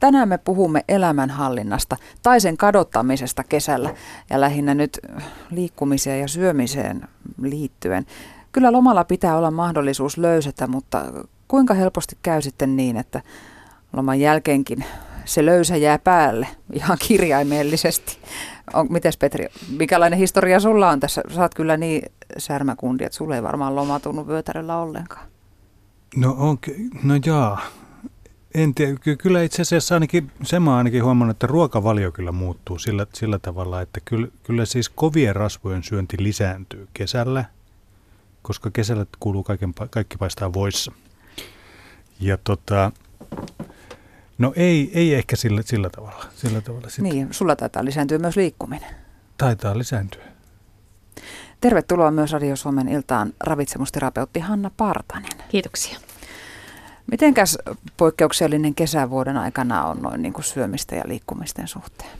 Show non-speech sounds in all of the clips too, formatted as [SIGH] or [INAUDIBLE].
Tänään me puhumme elämänhallinnasta tai sen kadottamisesta kesällä ja lähinnä nyt liikkumiseen ja syömiseen liittyen. Kyllä lomalla pitää olla mahdollisuus löysätä, mutta kuinka helposti käy sitten niin, että loman jälkeenkin se löysä jää päälle ihan kirjaimellisesti. On, mites Petri, mikälainen historia sulla on tässä? Saat kyllä niin särmäkundi, että sulla ei varmaan loma tunnu vyötäröllä ollenkaan. No, on, no jaa, en tiedä, kyllä itse asiassa ainakin, sen mä ainakin huomannut, että ruokavalio kyllä muuttuu sillä, sillä tavalla, että kyllä, kyllä siis kovien rasvojen syönti lisääntyy kesällä, koska kesällä kuuluu kaiken, kaikki paistaa voissa. Ja tota, no ei, ei ehkä sillä, sillä tavalla. Sillä tavalla sitten. Niin, sulla taitaa lisääntyä myös liikkuminen. Taitaa lisääntyä. Tervetuloa myös Radio Suomen iltaan ravitsemusterapeutti Hanna Partanen. Kiitoksia. Mitenkäs poikkeuksellinen kesävuoden aikana on noin niin kuin syömistä ja liikkumisten suhteen?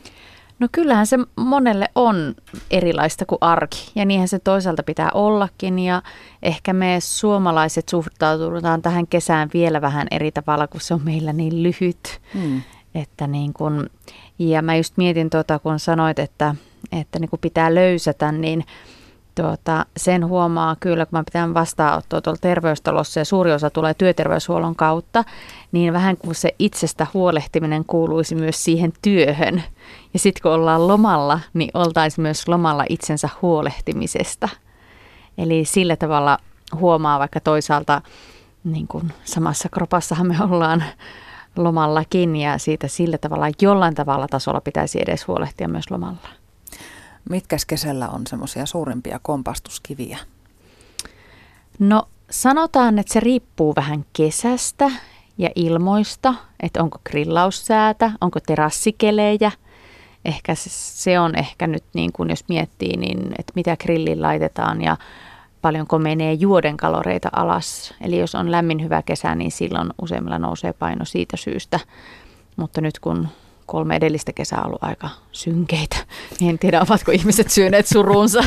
No kyllähän se monelle on erilaista kuin arki ja niinhän se toisaalta pitää ollakin ja ehkä me suomalaiset suhtaudutaan tähän kesään vielä vähän eri tavalla, kun se on meillä niin lyhyt. Hmm. Että niin kun, ja mä just mietin tuota, kun sanoit, että, että niin kun pitää löysätä, niin – tuota, sen huomaa kyllä, kun mä pitän vastaanottoa tuolla terveystalossa ja suuri osa tulee työterveyshuollon kautta, niin vähän kuin se itsestä huolehtiminen kuuluisi myös siihen työhön. Ja sitten kun ollaan lomalla, niin oltaisiin myös lomalla itsensä huolehtimisesta. Eli sillä tavalla huomaa vaikka toisaalta niin kuin samassa kropassahan me ollaan lomallakin ja siitä sillä tavalla jollain tavalla tasolla pitäisi edes huolehtia myös lomalla. Mitkä kesällä on semmoisia suurimpia kompastuskiviä? No sanotaan, että se riippuu vähän kesästä ja ilmoista, että onko grillaussäätä, onko terassikelejä. Ehkä se on ehkä nyt niin kuin jos miettii, niin että mitä grillin laitetaan ja paljonko menee juoden kaloreita alas. Eli jos on lämmin hyvä kesä, niin silloin useimmilla nousee paino siitä syystä. Mutta nyt kun kolme edellistä kesää ollut aika synkeitä. En tiedä, ovatko ihmiset syöneet surunsa.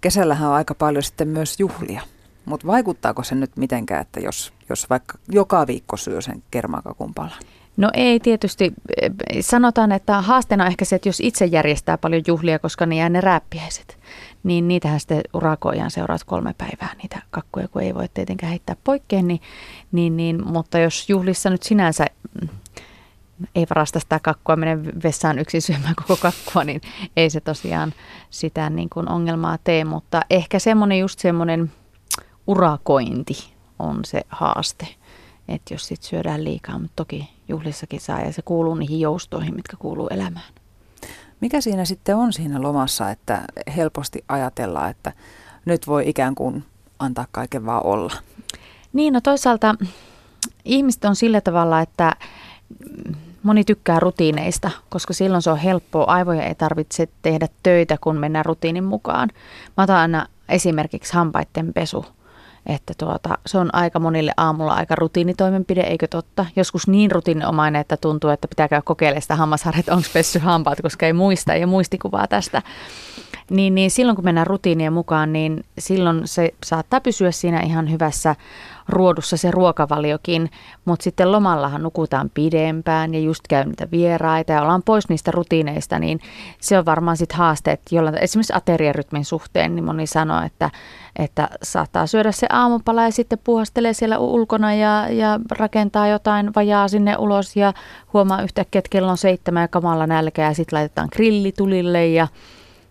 Kesällähän on aika paljon sitten myös juhlia. Mutta vaikuttaako se nyt mitenkään, että jos, jos vaikka joka viikko syö sen kermakakun palan? No ei tietysti. Sanotaan, että haasteena on ehkä se, että jos itse järjestää paljon juhlia, koska ne jää ne rääppiäiset, niin niitähän sitten urakoijan seuraat kolme päivää niitä kakkuja, kun ei voi tietenkään heittää poikkeen. Niin, niin, niin, mutta jos juhlissa nyt sinänsä ei varasta sitä kakkua, mene vessaan yksin syömään koko kakkua, niin ei se tosiaan sitä niin kuin ongelmaa tee, mutta ehkä semmoinen just semmoinen urakointi on se haaste, että jos sit syödään liikaa, mutta toki juhlissakin saa ja se kuuluu niihin joustoihin, mitkä kuuluu elämään. Mikä siinä sitten on siinä lomassa, että helposti ajatellaan, että nyt voi ikään kuin antaa kaiken vaan olla? Niin, no toisaalta ihmiset on sillä tavalla, että Moni tykkää rutiineista, koska silloin se on helppoa. Aivoja ei tarvitse tehdä töitä, kun mennään rutiinin mukaan. Mä otan aina esimerkiksi hampaiden pesu. Että tuota, se on aika monille aamulla aika rutiinitoimenpide, eikö totta? Joskus niin rutiininomainen, että tuntuu, että pitää käydä kokeilemaan sitä hammasharjat, onko pessy hampaat, koska ei muista, ei muistikuvaa tästä. Niin, niin silloin kun mennään rutiinien mukaan, niin silloin se saattaa pysyä siinä ihan hyvässä ruodussa se ruokavaliokin, mutta sitten lomallahan nukutaan pidempään ja just käy niitä vieraita ja ollaan pois niistä rutiineista, niin se on varmaan sitten haasteet, jolla esimerkiksi ateriarytmin suhteen, niin moni sanoo, että, että saattaa syödä se aamupala ja sitten puhastelee siellä ulkona ja, ja rakentaa jotain vajaa sinne ulos ja huomaa yhtäkkiä, että kello on seitsemän ja kamalla nälkä ja sitten laitetaan grillitulille ja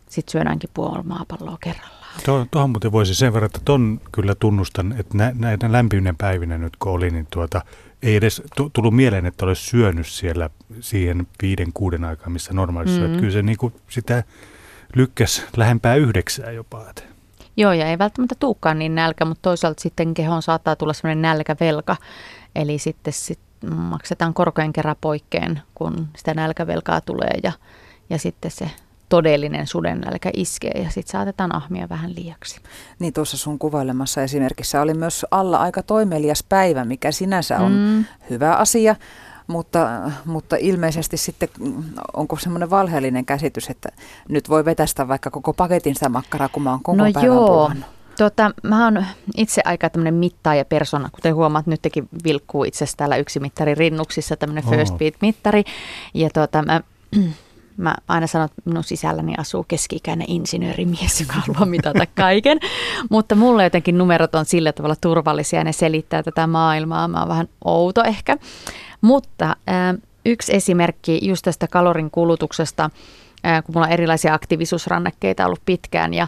sitten syödäänkin puoli maapalloa kerralla. Tuo, tuohon muuten voisi sen verran, että ton kyllä tunnustan, että nä, näitä lämpiminen päivinä nyt kun oli, niin tuota, ei edes tullut mieleen, että olisi syönyt siellä siihen viiden, kuuden aikaan, missä normaalisti mm-hmm. Kyllä se niin kuin sitä lykkäs lähempää yhdeksää jopa. Joo, ja ei välttämättä tuukkaan niin nälkä, mutta toisaalta sitten kehon saattaa tulla sellainen nälkävelka. Eli sitten sit maksetaan korkean kerran poikkeen, kun sitä nälkävelkaa tulee ja, ja sitten se todellinen sudennälkä iskee ja sitten saatetaan ahmia vähän liiaksi. Niin tuossa sun kuvailemassa esimerkissä oli myös alla aika toimelias päivä, mikä sinänsä on mm. hyvä asia, mutta, mutta ilmeisesti sitten onko semmoinen valheellinen käsitys, että nyt voi vetästä vaikka koko paketin sitä makkaraa, kun mä oon koko no päivän joo. Puhannut. Tuota, mä oon itse aika tämmöinen mittaaja persona, kuten huomaat, nyt tekin vilkkuu itse asiassa täällä yksi mittari rinnuksissa, tämmöinen First Beat-mittari. Ja tuota, mä, mä aina sanon, että minun sisälläni asuu keski-ikäinen insinöörimies, joka haluaa mitata kaiken. [LAUGHS] Mutta mulle jotenkin numerot on sillä tavalla turvallisia ja ne selittää tätä maailmaa. Mä oon vähän outo ehkä. Mutta äh, yksi esimerkki just tästä kalorin kulutuksesta, äh, kun mulla on erilaisia aktiivisuusrannekkeita ollut pitkään ja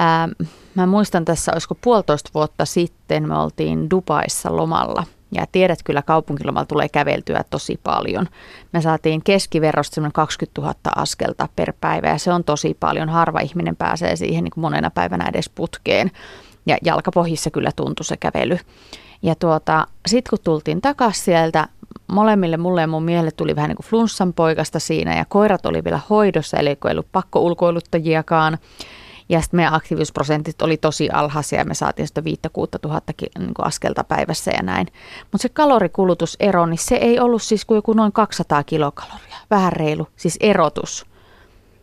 äh, mä muistan tässä, olisiko puolitoista vuotta sitten me oltiin Dubaissa lomalla – ja tiedät kyllä, kaupunkilomalla tulee käveltyä tosi paljon. Me saatiin keskiverrosta 20 000 askelta per päivä ja se on tosi paljon. Harva ihminen pääsee siihen niin kuin monena päivänä edes putkeen. Ja jalkapohjissa kyllä tuntui se kävely. Ja tuota, sitten kun tultiin takaisin sieltä, molemmille, mulle ja mun miehelle tuli vähän niin kuin flunssan poikasta siinä ja koirat oli vielä hoidossa, eli ei ollut pakko ulkoiluttajiakaan. Ja sitten meidän aktiivisuusprosentit oli tosi alhaisia ja me saatiin sitä 5 6 tuhatta niin askelta päivässä ja näin. Mutta se kalorikulutusero, niin se ei ollut siis kuin joku noin 200 kilokaloria. Vähän reilu, siis erotus.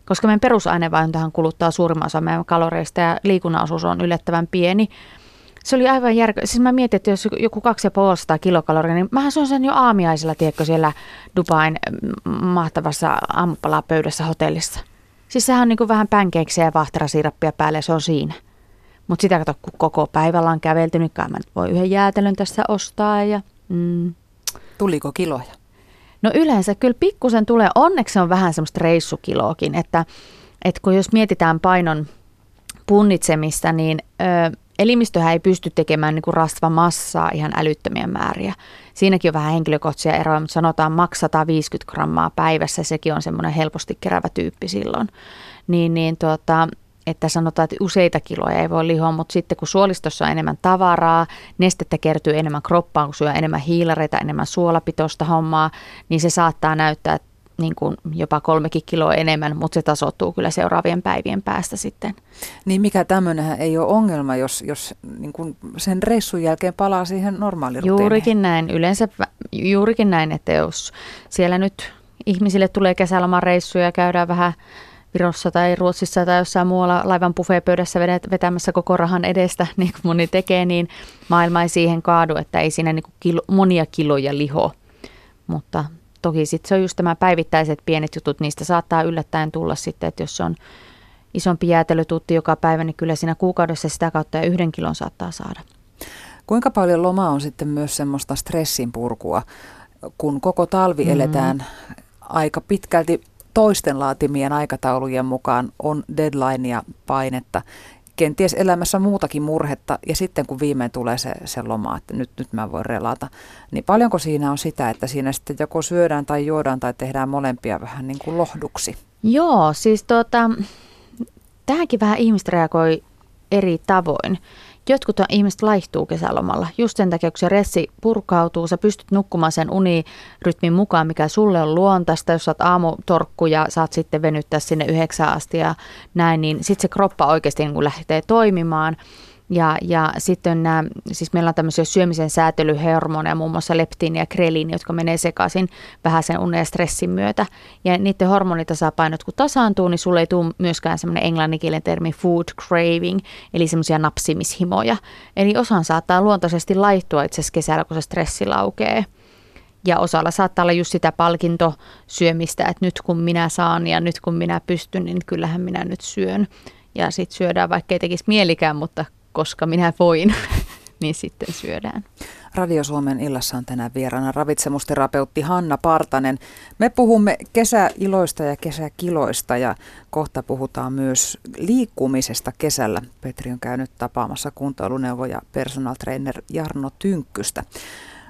Koska meidän perusainevaihtohan kuluttaa suurimman osa meidän kaloreista ja liikunnan osuus on yllättävän pieni. Se oli aivan järkeä. Siis mä mietin, että jos joku 250 kilokaloria, niin mähän se on sen jo aamiaisella, tiedätkö, siellä Dubain mahtavassa aamupalapöydässä hotellissa – Siis sehän on niin kuin vähän pänkeeksiä ja vahterasirappia päälle se on siinä. Mutta sitä kato, kun koko päivällä on kävelty, niin mä voi yhden jäätelön tässä ostaa. Ja, mm. Tuliko kiloja? No yleensä kyllä pikkusen tulee. Onneksi on vähän semmoista reissukiloakin, että, että kun jos mietitään painon punnitsemista, niin ö, elimistöhän ei pysty tekemään niin kuin massaa ihan älyttömiä määriä. Siinäkin on vähän henkilökohtaisia eroja, mutta sanotaan maks 150 grammaa päivässä, sekin on semmoinen helposti kerävä tyyppi silloin. Niin, niin tuota, että sanotaan, että useita kiloja ei voi lihoa, mutta sitten kun suolistossa on enemmän tavaraa, nestettä kertyy enemmän kroppaan, kun syö enemmän hiilareita, enemmän suolapitoista hommaa, niin se saattaa näyttää, että niin kuin jopa kolmekin kiloa enemmän, mutta se tasoittuu kyllä seuraavien päivien päästä sitten. Niin mikä tämmöinen ei ole ongelma, jos, jos niin kuin sen reissun jälkeen palaa siihen normaalirutiiniin? Juurikin näin, yleensä juurikin näin, että jos siellä nyt ihmisille tulee kesäloman reissuja ja käydään vähän Virossa tai Ruotsissa tai jossain muualla laivan buffeepöydässä vetämässä koko rahan edestä, [LAUGHS] niin kuin moni tekee, niin maailma ei siihen kaadu, että ei siinä niin kuin kilo, monia kiloja liho. Mutta toki sitten se on just tämä päivittäiset pienet jutut, niistä saattaa yllättäen tulla sitten, että jos on isompi jäätelötuutti joka päivä, niin kyllä siinä kuukaudessa sitä kautta ja yhden kilon saattaa saada. Kuinka paljon loma on sitten myös semmoista stressin purkua, kun koko talvi mm. eletään aika pitkälti toisten laatimien aikataulujen mukaan on deadline ja painetta kenties elämässä muutakin murhetta ja sitten kun viimein tulee se, se loma, että nyt, nyt mä voin relata, niin paljonko siinä on sitä, että siinä sitten joko syödään tai juodaan tai tehdään molempia vähän niin kuin lohduksi? Joo, siis tota, tähänkin vähän ihmiset reagoi eri tavoin. Jotkut ihmiset laihtuu kesälomalla just sen takia, kun se ressi purkautuu, sä pystyt nukkumaan sen unirytmin mukaan, mikä sulle on luontaista. Jos oot aamutorkku ja saat sitten venyttää sinne yhdeksään asti ja näin, niin sitten se kroppa oikeasti niin lähtee toimimaan. Ja, ja sitten nämä, siis meillä on tämmöisiä syömisen säätelyhormoneja, muun muassa leptiini ja kreliini, jotka menee sekaisin vähän sen unen ja stressin myötä. Ja niiden hormonitasapainot kun tasaantuu, niin sulle ei tule myöskään semmoinen englanninkielen termi food craving, eli semmoisia napsimishimoja. Eli osan saattaa luontaisesti laihtua itse asiassa kesällä, kun se stressi laukee. Ja osalla saattaa olla just sitä palkintosyömistä, että nyt kun minä saan ja nyt kun minä pystyn, niin kyllähän minä nyt syön. Ja sitten syödään, vaikka ei tekisi mielikään, mutta koska minä voin, [LAUGHS] niin sitten syödään. Radio Suomen illassa on tänään vieraana ravitsemusterapeutti Hanna Partanen. Me puhumme kesäiloista ja kesäkiloista ja kohta puhutaan myös liikkumisesta kesällä. Petri on käynyt tapaamassa kuntoiluneuvoja personal trainer Jarno Tynkkystä.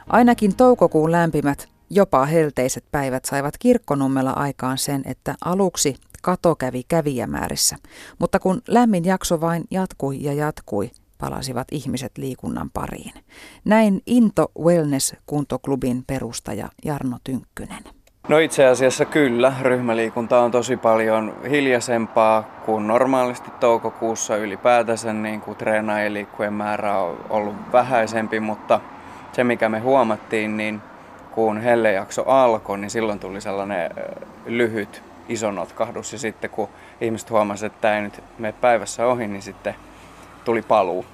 Ainakin toukokuun lämpimät, jopa helteiset päivät saivat kirkkonummella aikaan sen, että aluksi kato kävi kävijämäärissä. Mutta kun lämmin jakso vain jatkui ja jatkui, palasivat ihmiset liikunnan pariin. Näin Into Wellness-kuntoklubin perustaja Jarno Tynkkynen. No itse asiassa kyllä. Ryhmäliikunta on tosi paljon hiljaisempaa kuin normaalisti toukokuussa ylipäätänsä niin kuin treenaajien liikkujen määrä on ollut vähäisempi, mutta se mikä me huomattiin, niin kun hellejakso alkoi, niin silloin tuli sellainen lyhyt iso notkahdus. Ja sitten kun ihmiset huomasivat, että tämä ei nyt mene päivässä ohi, niin sitten tuli paluu.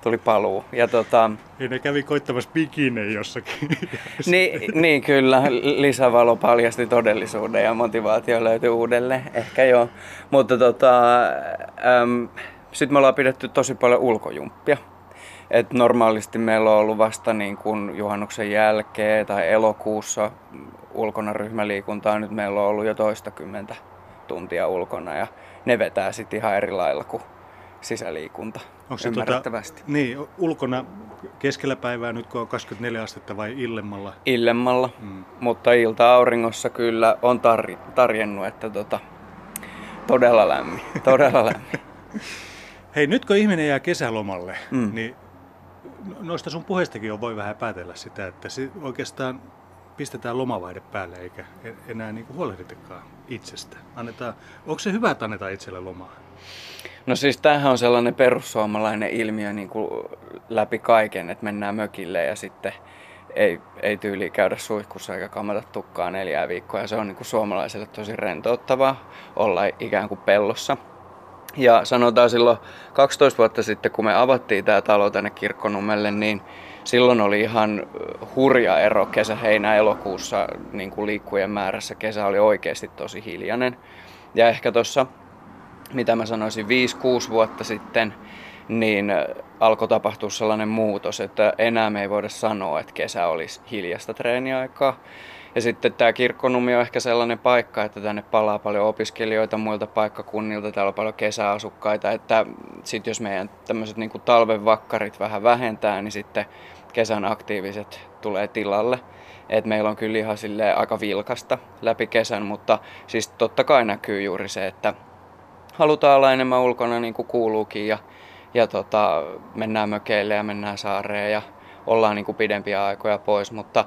tuli paluu. Ja tota, ja ne kävi koittamassa bikineen jossakin. [LAUGHS] niin, niin, kyllä. Lisävalo paljasti todellisuuden ja motivaatio löytyi uudelleen. Ehkä joo. Mutta tota, sitten me ollaan pidetty tosi paljon ulkojumppia. Et normaalisti meillä on ollut vasta niin kuin juhannuksen jälkeen tai elokuussa ulkona ryhmäliikuntaa. Nyt meillä on ollut jo toistakymmentä tuntia ulkona ja ne vetää sitten ihan eri lailla kuin sisäliikunta. Onko se Tota, niin, ulkona keskellä päivää nyt kun on 24 astetta vai illemmalla? Illemmalla, hmm. mutta ilta-auringossa kyllä on tar- tarjennut, että tota, todella lämmin, [LAUGHS] todella lämmin. Hei, nyt kun ihminen jää kesälomalle, mm. niin noista sun puheistakin on voi vähän päätellä sitä, että se oikeastaan pistetään lomavaihde päälle eikä enää niin kuin huolehditakaan itsestä. Annetaan, onko se hyvä, että annetaan itselle lomaa? No siis tämähän on sellainen perussuomalainen ilmiö niin kuin läpi kaiken, että mennään mökille ja sitten ei, ei tyyli käydä suihkussa eikä kamata tukkaa neljää viikkoa. Ja se on niin kuin suomalaiselle tosi rentouttavaa olla ikään kuin pellossa. Ja sanotaan silloin 12 vuotta sitten, kun me avattiin tämä talo tänne Kirkkonummelle, niin silloin oli ihan hurja ero kesä, heinä, elokuussa niin kuin liikkujen määrässä. Kesä oli oikeasti tosi hiljainen. Ja ehkä tuossa mitä mä sanoisin, 5-6 vuotta sitten, niin alkoi tapahtua sellainen muutos, että enää me ei voida sanoa, että kesä olisi hiljasta treeniaikaa. Ja sitten tämä kirkkonumi on ehkä sellainen paikka, että tänne palaa paljon opiskelijoita muilta paikkakunnilta, täällä on paljon kesäasukkaita, että sitten jos meidän tämmöiset niin talven vakkarit vähän vähentää, niin sitten kesän aktiiviset tulee tilalle. Et meillä on kyllä ihan aika vilkasta läpi kesän, mutta siis totta kai näkyy juuri se, että halutaan olla enemmän ulkona niin kuin kuuluukin ja, ja tota, mennään mökeille ja mennään saareen ja ollaan niin kuin pidempiä aikoja pois, mutta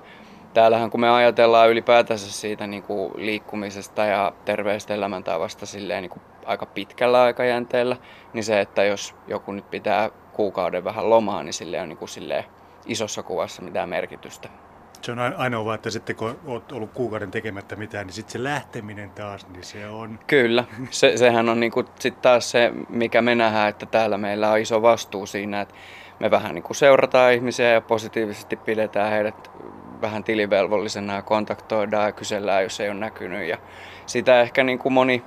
täällähän kun me ajatellaan ylipäätänsä siitä niin kuin liikkumisesta ja terveestä elämäntavasta silleen niin kuin aika pitkällä aikajänteellä, niin se, että jos joku nyt pitää kuukauden vähän lomaa, niin sille on niin kuin silleen isossa kuvassa mitään merkitystä. Se on ainoa vaan, että sitten kun olet ollut kuukauden tekemättä mitään, niin sitten se lähteminen taas, niin se on... Kyllä, se, sehän on niinku sit taas se, mikä me nähdään, että täällä meillä on iso vastuu siinä, että me vähän niinku seurataan ihmisiä ja positiivisesti pidetään heidät vähän tilivelvollisena ja kontaktoidaan ja kysellään, jos ei ole näkynyt. Ja sitä ehkä niinku moni,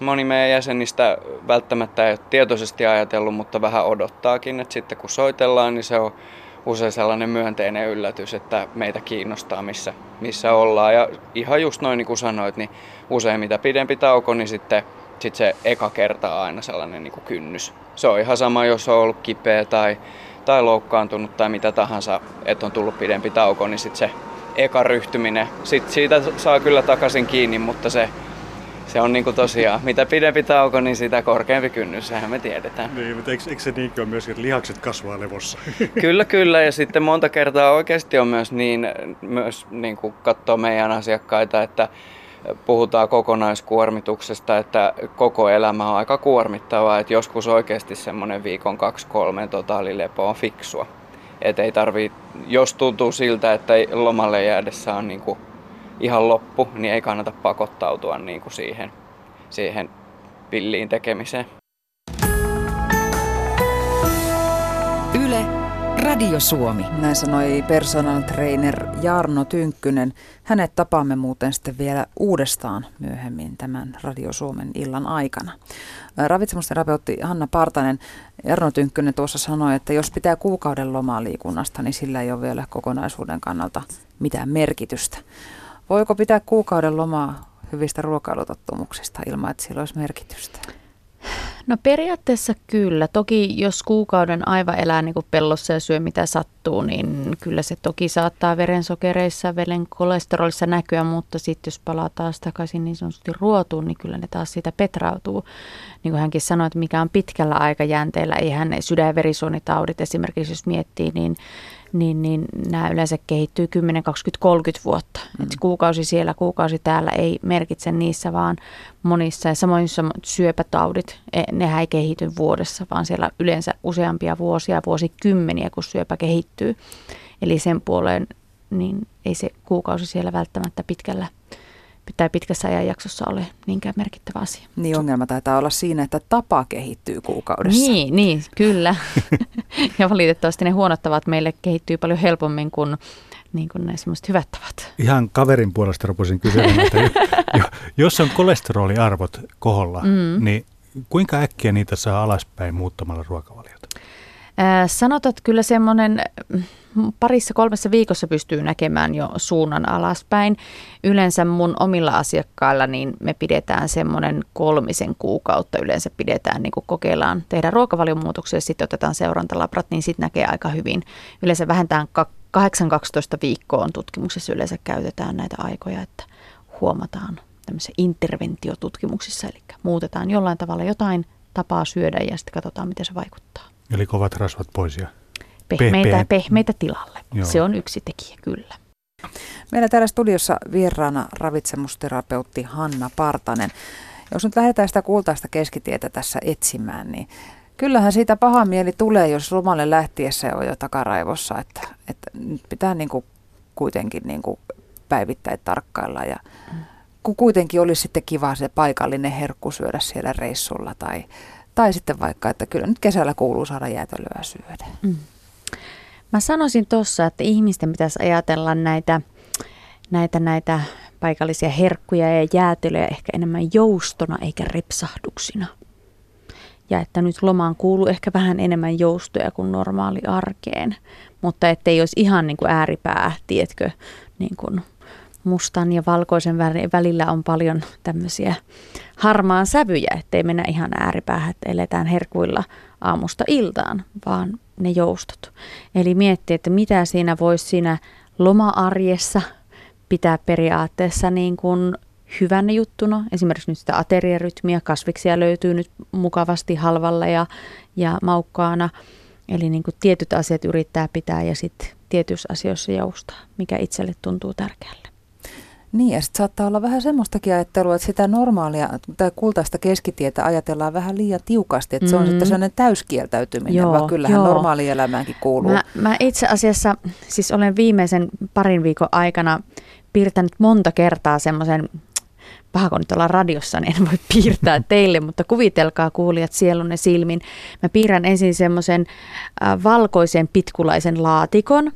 moni meidän jäsenistä välttämättä ei ole tietoisesti ajatellut, mutta vähän odottaakin, että sitten kun soitellaan, niin se on usein sellainen myönteinen yllätys, että meitä kiinnostaa, missä, missä ollaan. Ja ihan just noin niin kuin sanoit, niin usein mitä pidempi tauko, niin sitten sit se eka kerta on aina sellainen niin kuin kynnys. Se on ihan sama, jos on ollut kipeä tai, tai loukkaantunut tai mitä tahansa, että on tullut pidempi tauko, niin sitten se eka ryhtyminen, sit siitä saa kyllä takaisin kiinni, mutta se se on niinku tosiaan, mitä pidempi tauko, niin sitä korkeampi kynnys, sehän me tiedetään. Niin, mutta eikö, eikö se niinkö myös, että lihakset kasvaa levossa? [LAUGHS] kyllä, kyllä, ja sitten monta kertaa oikeasti on myös niin, myös niin kuin katsoo meidän asiakkaita, että puhutaan kokonaiskuormituksesta, että koko elämä on aika kuormittavaa, että joskus oikeasti semmoinen viikon kaksi kolme totaalilepo on fiksua. Et ei tarvii, jos tuntuu siltä, että lomalle jäädessä on niin ihan loppu, niin ei kannata pakottautua niin siihen, siihen pilliin tekemiseen. Yle, Radio Suomi. Näin sanoi personal trainer Jarno Tynkkynen. Hänet tapaamme muuten sitten vielä uudestaan myöhemmin tämän Radio Suomen illan aikana. Ravitsemusterapeutti Hanna Partanen, Jarno Tynkkynen tuossa sanoi, että jos pitää kuukauden lomaa liikunnasta, niin sillä ei ole vielä kokonaisuuden kannalta mitään merkitystä. Voiko pitää kuukauden lomaa hyvistä ruokailutottumuksista ilman, että sillä olisi merkitystä? No periaatteessa kyllä. Toki jos kuukauden aivan elää niin kuin pellossa ja syö mitä sattuu, niin kyllä se toki saattaa verensokereissa, veren kolesterolissa näkyä, mutta sitten jos palaa taas takaisin niin sanotusti ruotuun, niin kyllä ne taas siitä petrautuu. Niin kuin hänkin sanoi, että mikä on pitkällä aikajänteellä, eihän ne sydän- ja verisuonitaudit esimerkiksi, jos miettii, niin niin, niin nämä yleensä kehittyy 10, 20, 30 vuotta. Mm. Et kuukausi siellä, kuukausi täällä ei merkitse niissä, vaan monissa ja samoin syöpätaudit, e, ne ei kehity vuodessa, vaan siellä yleensä useampia vuosia, vuosikymmeniä, kun syöpä kehittyy. Eli sen puoleen niin ei se kuukausi siellä välttämättä pitkällä, tai pitkässä ajanjaksossa ole niinkään merkittävä asia. Niin ongelma taitaa olla siinä, että tapa kehittyy kuukaudessa. Niin, niin kyllä. ja valitettavasti ne huonot tavat meille kehittyy paljon helpommin kuin niin kuin ne semmoiset hyvät tavat. Ihan kaverin puolesta rupesin kyselemään, että jos on kolesteroliarvot koholla, mm. niin kuinka äkkiä niitä saa alaspäin muuttamalla ruokavaliota? Äh, sanotaan, että kyllä semmoinen parissa kolmessa viikossa pystyy näkemään jo suunnan alaspäin. Yleensä mun omilla asiakkailla niin me pidetään semmoinen kolmisen kuukautta yleensä pidetään, niin kuin kokeillaan tehdä ruokavaliomuutoksia, sitten otetaan seurantalabrat, niin sitten näkee aika hyvin. Yleensä vähentään 8-12 viikkoa tutkimuksessa yleensä käytetään näitä aikoja, että huomataan tämmöisissä interventiotutkimuksissa, eli muutetaan jollain tavalla jotain tapaa syödä ja sitten katsotaan, miten se vaikuttaa. Eli kovat rasvat pois ja pehmeitä, pehmeitä tilalle. Joo. Se on yksi tekijä, kyllä. Meillä täällä studiossa vieraana ravitsemusterapeutti Hanna Partanen. Jos nyt lähdetään sitä kultaista keskitietä tässä etsimään, niin kyllähän siitä paha mieli tulee, jos lomalle lähtiessä on jo takaraivossa, että, että nyt pitää niin kuin kuitenkin niin kuin päivittäin tarkkailla ja kun kuitenkin olisi sitten kiva se paikallinen herkku syödä siellä reissulla tai, tai sitten vaikka, että kyllä nyt kesällä kuuluu saada jäätelöä syödä. Mm. Mä sanoisin tuossa, että ihmisten pitäisi ajatella näitä, näitä, näitä paikallisia herkkuja ja jäätelöjä ehkä enemmän joustona eikä repsahduksina. Ja että nyt lomaan kuuluu ehkä vähän enemmän joustoja kuin normaali arkeen, mutta ettei olisi ihan niin kuin ääripää, tietkö, niin kuin mustan ja valkoisen välillä on paljon tämmöisiä harmaan sävyjä, ettei mennä ihan ääripäähän, että eletään herkuilla aamusta iltaan, vaan ne joustot. Eli miettiä, että mitä siinä voisi siinä loma-arjessa pitää periaatteessa niin kuin hyvänä juttuna. Esimerkiksi nyt sitä ateriarytmiä, kasviksia löytyy nyt mukavasti halvalla ja, ja maukkaana. Eli niin kuin tietyt asiat yrittää pitää ja sitten tietyissä asioissa joustaa, mikä itselle tuntuu tärkeälle. Niin, ja sitten saattaa olla vähän semmoistakin ajattelua, että sitä normaalia tai kultaista keskitietä ajatellaan vähän liian tiukasti, että mm. se on sitten mm. sellainen täyskieltäytyminen, joo, vaan kyllähän joo. normaali elämäänkin kuuluu. Mä, mä itse asiassa, siis olen viimeisen parin viikon aikana piirtänyt monta kertaa semmoisen paha kun nyt ollaan radiossa, niin en voi piirtää [LAUGHS] teille, mutta kuvitelkaa kuulijat sielunne silmin. Mä piirrän ensin semmoisen äh, valkoisen pitkulaisen laatikon,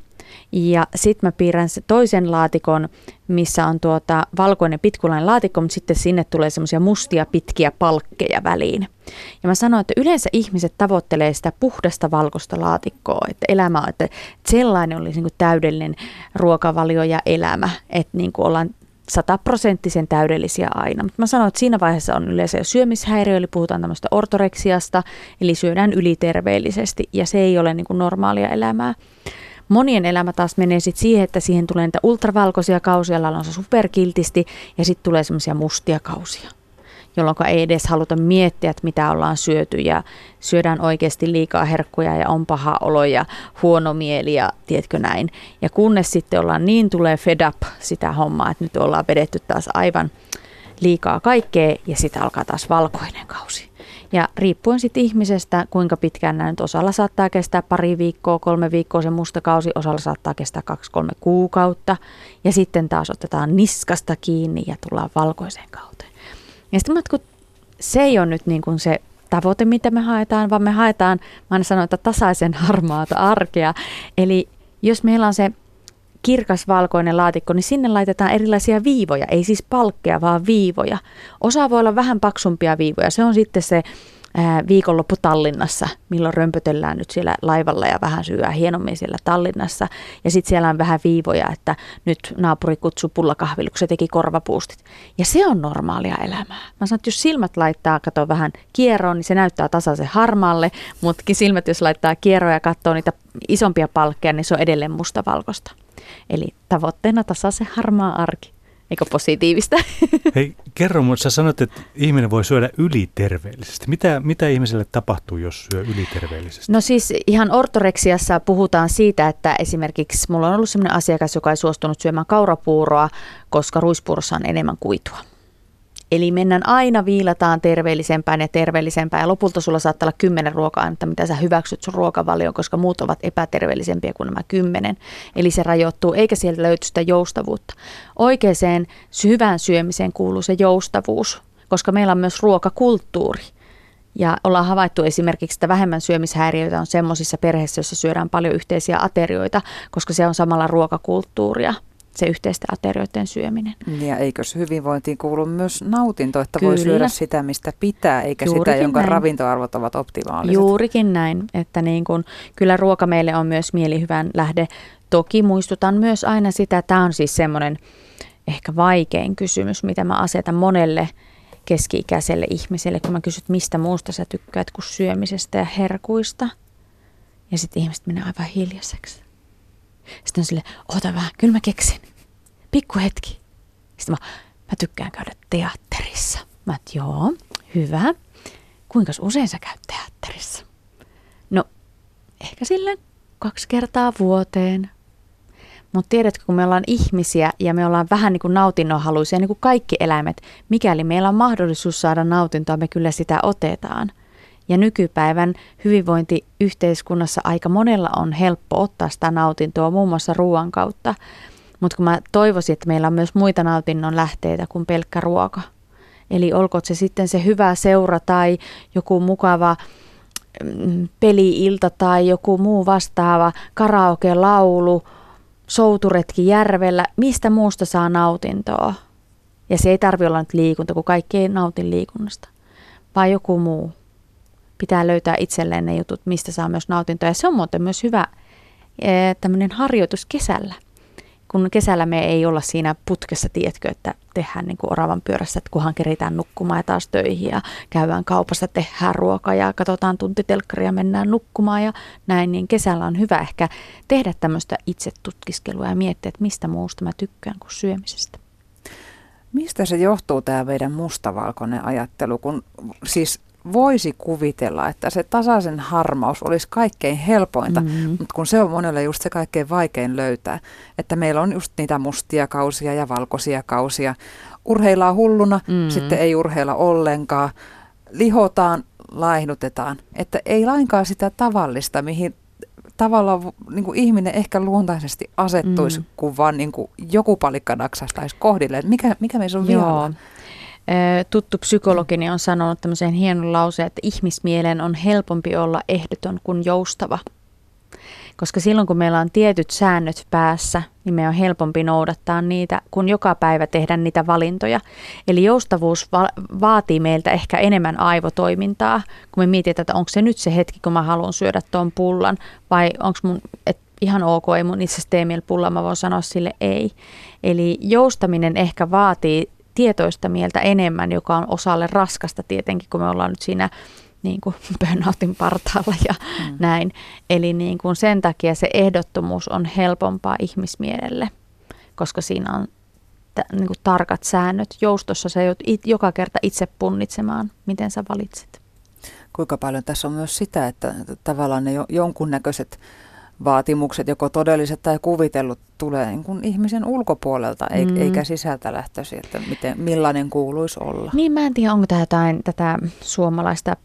ja sitten mä piirrän se toisen laatikon, missä on tuota valkoinen pitkulainen laatikko, mutta sitten sinne tulee semmoisia mustia pitkiä palkkeja väliin. Ja mä sanoin, että yleensä ihmiset tavoittelee sitä puhdasta valkoista laatikkoa, että elämä, että sellainen olisi niin kuin täydellinen ruokavalio ja elämä, että niin kuin ollaan sataprosenttisen täydellisiä aina. Mutta mä sanoin, että siinä vaiheessa on yleensä jo syömishäiriö, eli puhutaan tämmöistä ortoreksiasta, eli syödään yliterveellisesti, ja se ei ole niin kuin normaalia elämää. Monien elämä taas menee sitten siihen, että siihen tulee niitä ultravalkoisia kausia, joilla on se superkiltisti ja sitten tulee semmoisia mustia kausia jolloin ei edes haluta miettiä, että mitä ollaan syöty ja syödään oikeasti liikaa herkkuja ja on paha olo ja huono mieli ja tiedätkö näin. Ja kunnes sitten ollaan niin tulee fed up sitä hommaa, että nyt ollaan vedetty taas aivan liikaa kaikkea ja sitten alkaa taas valkoinen kausi. Ja riippuen sitten ihmisestä, kuinka pitkään näin, osalla saattaa kestää pari viikkoa, kolme viikkoa se musta kausi, osalla saattaa kestää kaksi, kolme kuukautta. Ja sitten taas otetaan niskasta kiinni ja tullaan valkoiseen kauteen. Ja sitten kun se ei ole nyt niin kuin se tavoite, mitä me haetaan, vaan me haetaan, mä aina sanon, että tasaisen harmaata arkea. Eli jos meillä on se kirkas valkoinen laatikko, niin sinne laitetaan erilaisia viivoja, ei siis palkkeja, vaan viivoja. Osa voi olla vähän paksumpia viivoja, se on sitten se viikonloppu Tallinnassa, milloin römpötellään nyt siellä laivalla ja vähän syöä hienommin siellä Tallinnassa. Ja sitten siellä on vähän viivoja, että nyt naapuri kutsuu pullakahviluksi, se teki korvapuustit. Ja se on normaalia elämää. Mä sanon, että jos silmät laittaa, kato vähän kierroon, niin se näyttää tasaisen harmaalle, mutta silmät jos laittaa kierroon ja katsoo niitä isompia palkkeja, niin se on edelleen mustavalkoista. Eli tavoitteena tasaisen harmaa arki. Eikö positiivista? [LAUGHS] Hei, kerro mutta sä sanoit, että ihminen voi syödä yliterveellisesti. Mitä, mitä ihmiselle tapahtuu, jos syö yliterveellisesti? No siis ihan ortoreksiassa puhutaan siitä, että esimerkiksi mulla on ollut sellainen asiakas, joka ei suostunut syömään kaurapuuroa, koska ruispuurossa on enemmän kuitua. Eli mennään aina viilataan terveellisempään ja terveellisempään ja lopulta sulla saattaa olla kymmenen ruoka-ainetta, mitä sä hyväksyt sun ruokavalioon, koska muut ovat epäterveellisempiä kuin nämä kymmenen. Eli se rajoittuu, eikä sieltä löyty sitä joustavuutta. Oikeaan hyvään syömiseen kuuluu se joustavuus, koska meillä on myös ruokakulttuuri. Ja ollaan havaittu esimerkiksi, että vähemmän syömishäiriöitä on semmoisissa perheissä, joissa syödään paljon yhteisiä aterioita, koska se on samalla ruokakulttuuria se yhteisten aterioiden syöminen. Ja eikös hyvinvointiin kuulu myös nautinto, että Kyllä. voi syödä sitä, mistä pitää, eikä Juurikin sitä, jonka näin. ravintoarvot ovat optimaaliset? Juurikin näin, että niin kun, kyllä ruoka meille on myös mielihyvän lähde. Toki muistutan myös aina sitä, että tämä on siis semmoinen ehkä vaikein kysymys, mitä mä asetan monelle keski-ikäiselle ihmiselle, kun mä kysyt, mistä muusta sä tykkäät kuin syömisestä ja herkuista. Ja sitten ihmiset menee aivan hiljaiseksi. Sitten on sille, oota vähän, kyllä mä keksin. Pikku hetki. Sitten mä, mä tykkään käydä teatterissa. Mä et, joo, hyvä. Kuinka usein sä käyt teatterissa? No, ehkä silleen kaksi kertaa vuoteen. Mutta tiedätkö, kun me ollaan ihmisiä ja me ollaan vähän niin kuin nautinnonhaluisia, niin kuin kaikki eläimet, mikäli meillä on mahdollisuus saada nautintoa, me kyllä sitä otetaan – ja nykypäivän hyvinvointiyhteiskunnassa aika monella on helppo ottaa sitä nautintoa muun muassa ruoan kautta. Mutta kun mä toivoisin, että meillä on myös muita nautinnon lähteitä kuin pelkkä ruoka. Eli olkoon se sitten se hyvä seura tai joku mukava mm, peliilta tai joku muu vastaava karaoke-laulu, souturetki järvellä, mistä muusta saa nautintoa. Ja se ei tarvi olla nyt liikunta, kun kaikki ei nautin liikunnasta, vaan joku muu pitää löytää itselleen ne jutut, mistä saa myös nautintoa. Ja se on muuten myös hyvä eh, tämmöinen harjoitus kesällä. Kun kesällä me ei olla siinä putkessa, tiedätkö, että tehdään niin kuin oravan pyörässä, että kunhan keritään nukkumaan ja taas töihin ja käydään kaupassa, tehdään ruokaa ja katsotaan tuntitelkkaria mennään nukkumaan ja näin, niin kesällä on hyvä ehkä tehdä tämmöistä itse tutkiskelua ja miettiä, että mistä muusta mä tykkään kuin syömisestä. Mistä se johtuu tämä meidän mustavalkoinen ajattelu, kun siis voisi kuvitella, että se tasaisen harmaus olisi kaikkein helpointa, mm-hmm. mutta kun se on monelle just se kaikkein vaikein löytää, että meillä on just niitä mustia kausia ja valkoisia kausia. Urheillaan hulluna, mm-hmm. sitten ei urheilla ollenkaan, lihotaan, laihdutetaan, että ei lainkaan sitä tavallista, mihin tavallaan niin kuin ihminen ehkä luontaisesti asettuisi, mm. kun vaan niin kuin joku palikka naksastaisi kohdille. Mikä, mikä meissä on Joo tuttu psykologini on sanonut tämmöisen hienon lauseen, että ihmismielen on helpompi olla ehdoton kuin joustava. Koska silloin kun meillä on tietyt säännöt päässä, niin me on helpompi noudattaa niitä, kun joka päivä tehdä niitä valintoja. Eli joustavuus va- vaatii meiltä ehkä enemmän aivotoimintaa, kun me mietitään, että onko se nyt se hetki, kun mä haluan syödä tuon pullan, vai onko mun, et ihan ok, ei mun itse asiassa tee pullaa, mä voin sanoa sille ei. Eli joustaminen ehkä vaatii tietoista mieltä enemmän, joka on osalle raskasta tietenkin, kun me ollaan nyt siinä niin kuin [LAUGHS] burnoutin partaalla ja mm. näin. Eli niin kuin sen takia se ehdottomuus on helpompaa ihmismielelle, koska siinä on t- niin kuin tarkat säännöt. Joustossa sä joudut it- joka kerta itse punnitsemaan, miten sä valitset. Kuinka paljon tässä on myös sitä, että tavallaan ne jo, jonkunnäköiset vaatimukset, joko todelliset tai kuvitellut, tulee niin kuin ihmisen ulkopuolelta mm. eikä sisältä lähtöisin, että miten, millainen kuuluisi olla. Niin mä en tiedä, onko tämä jotain tätä suomalaista,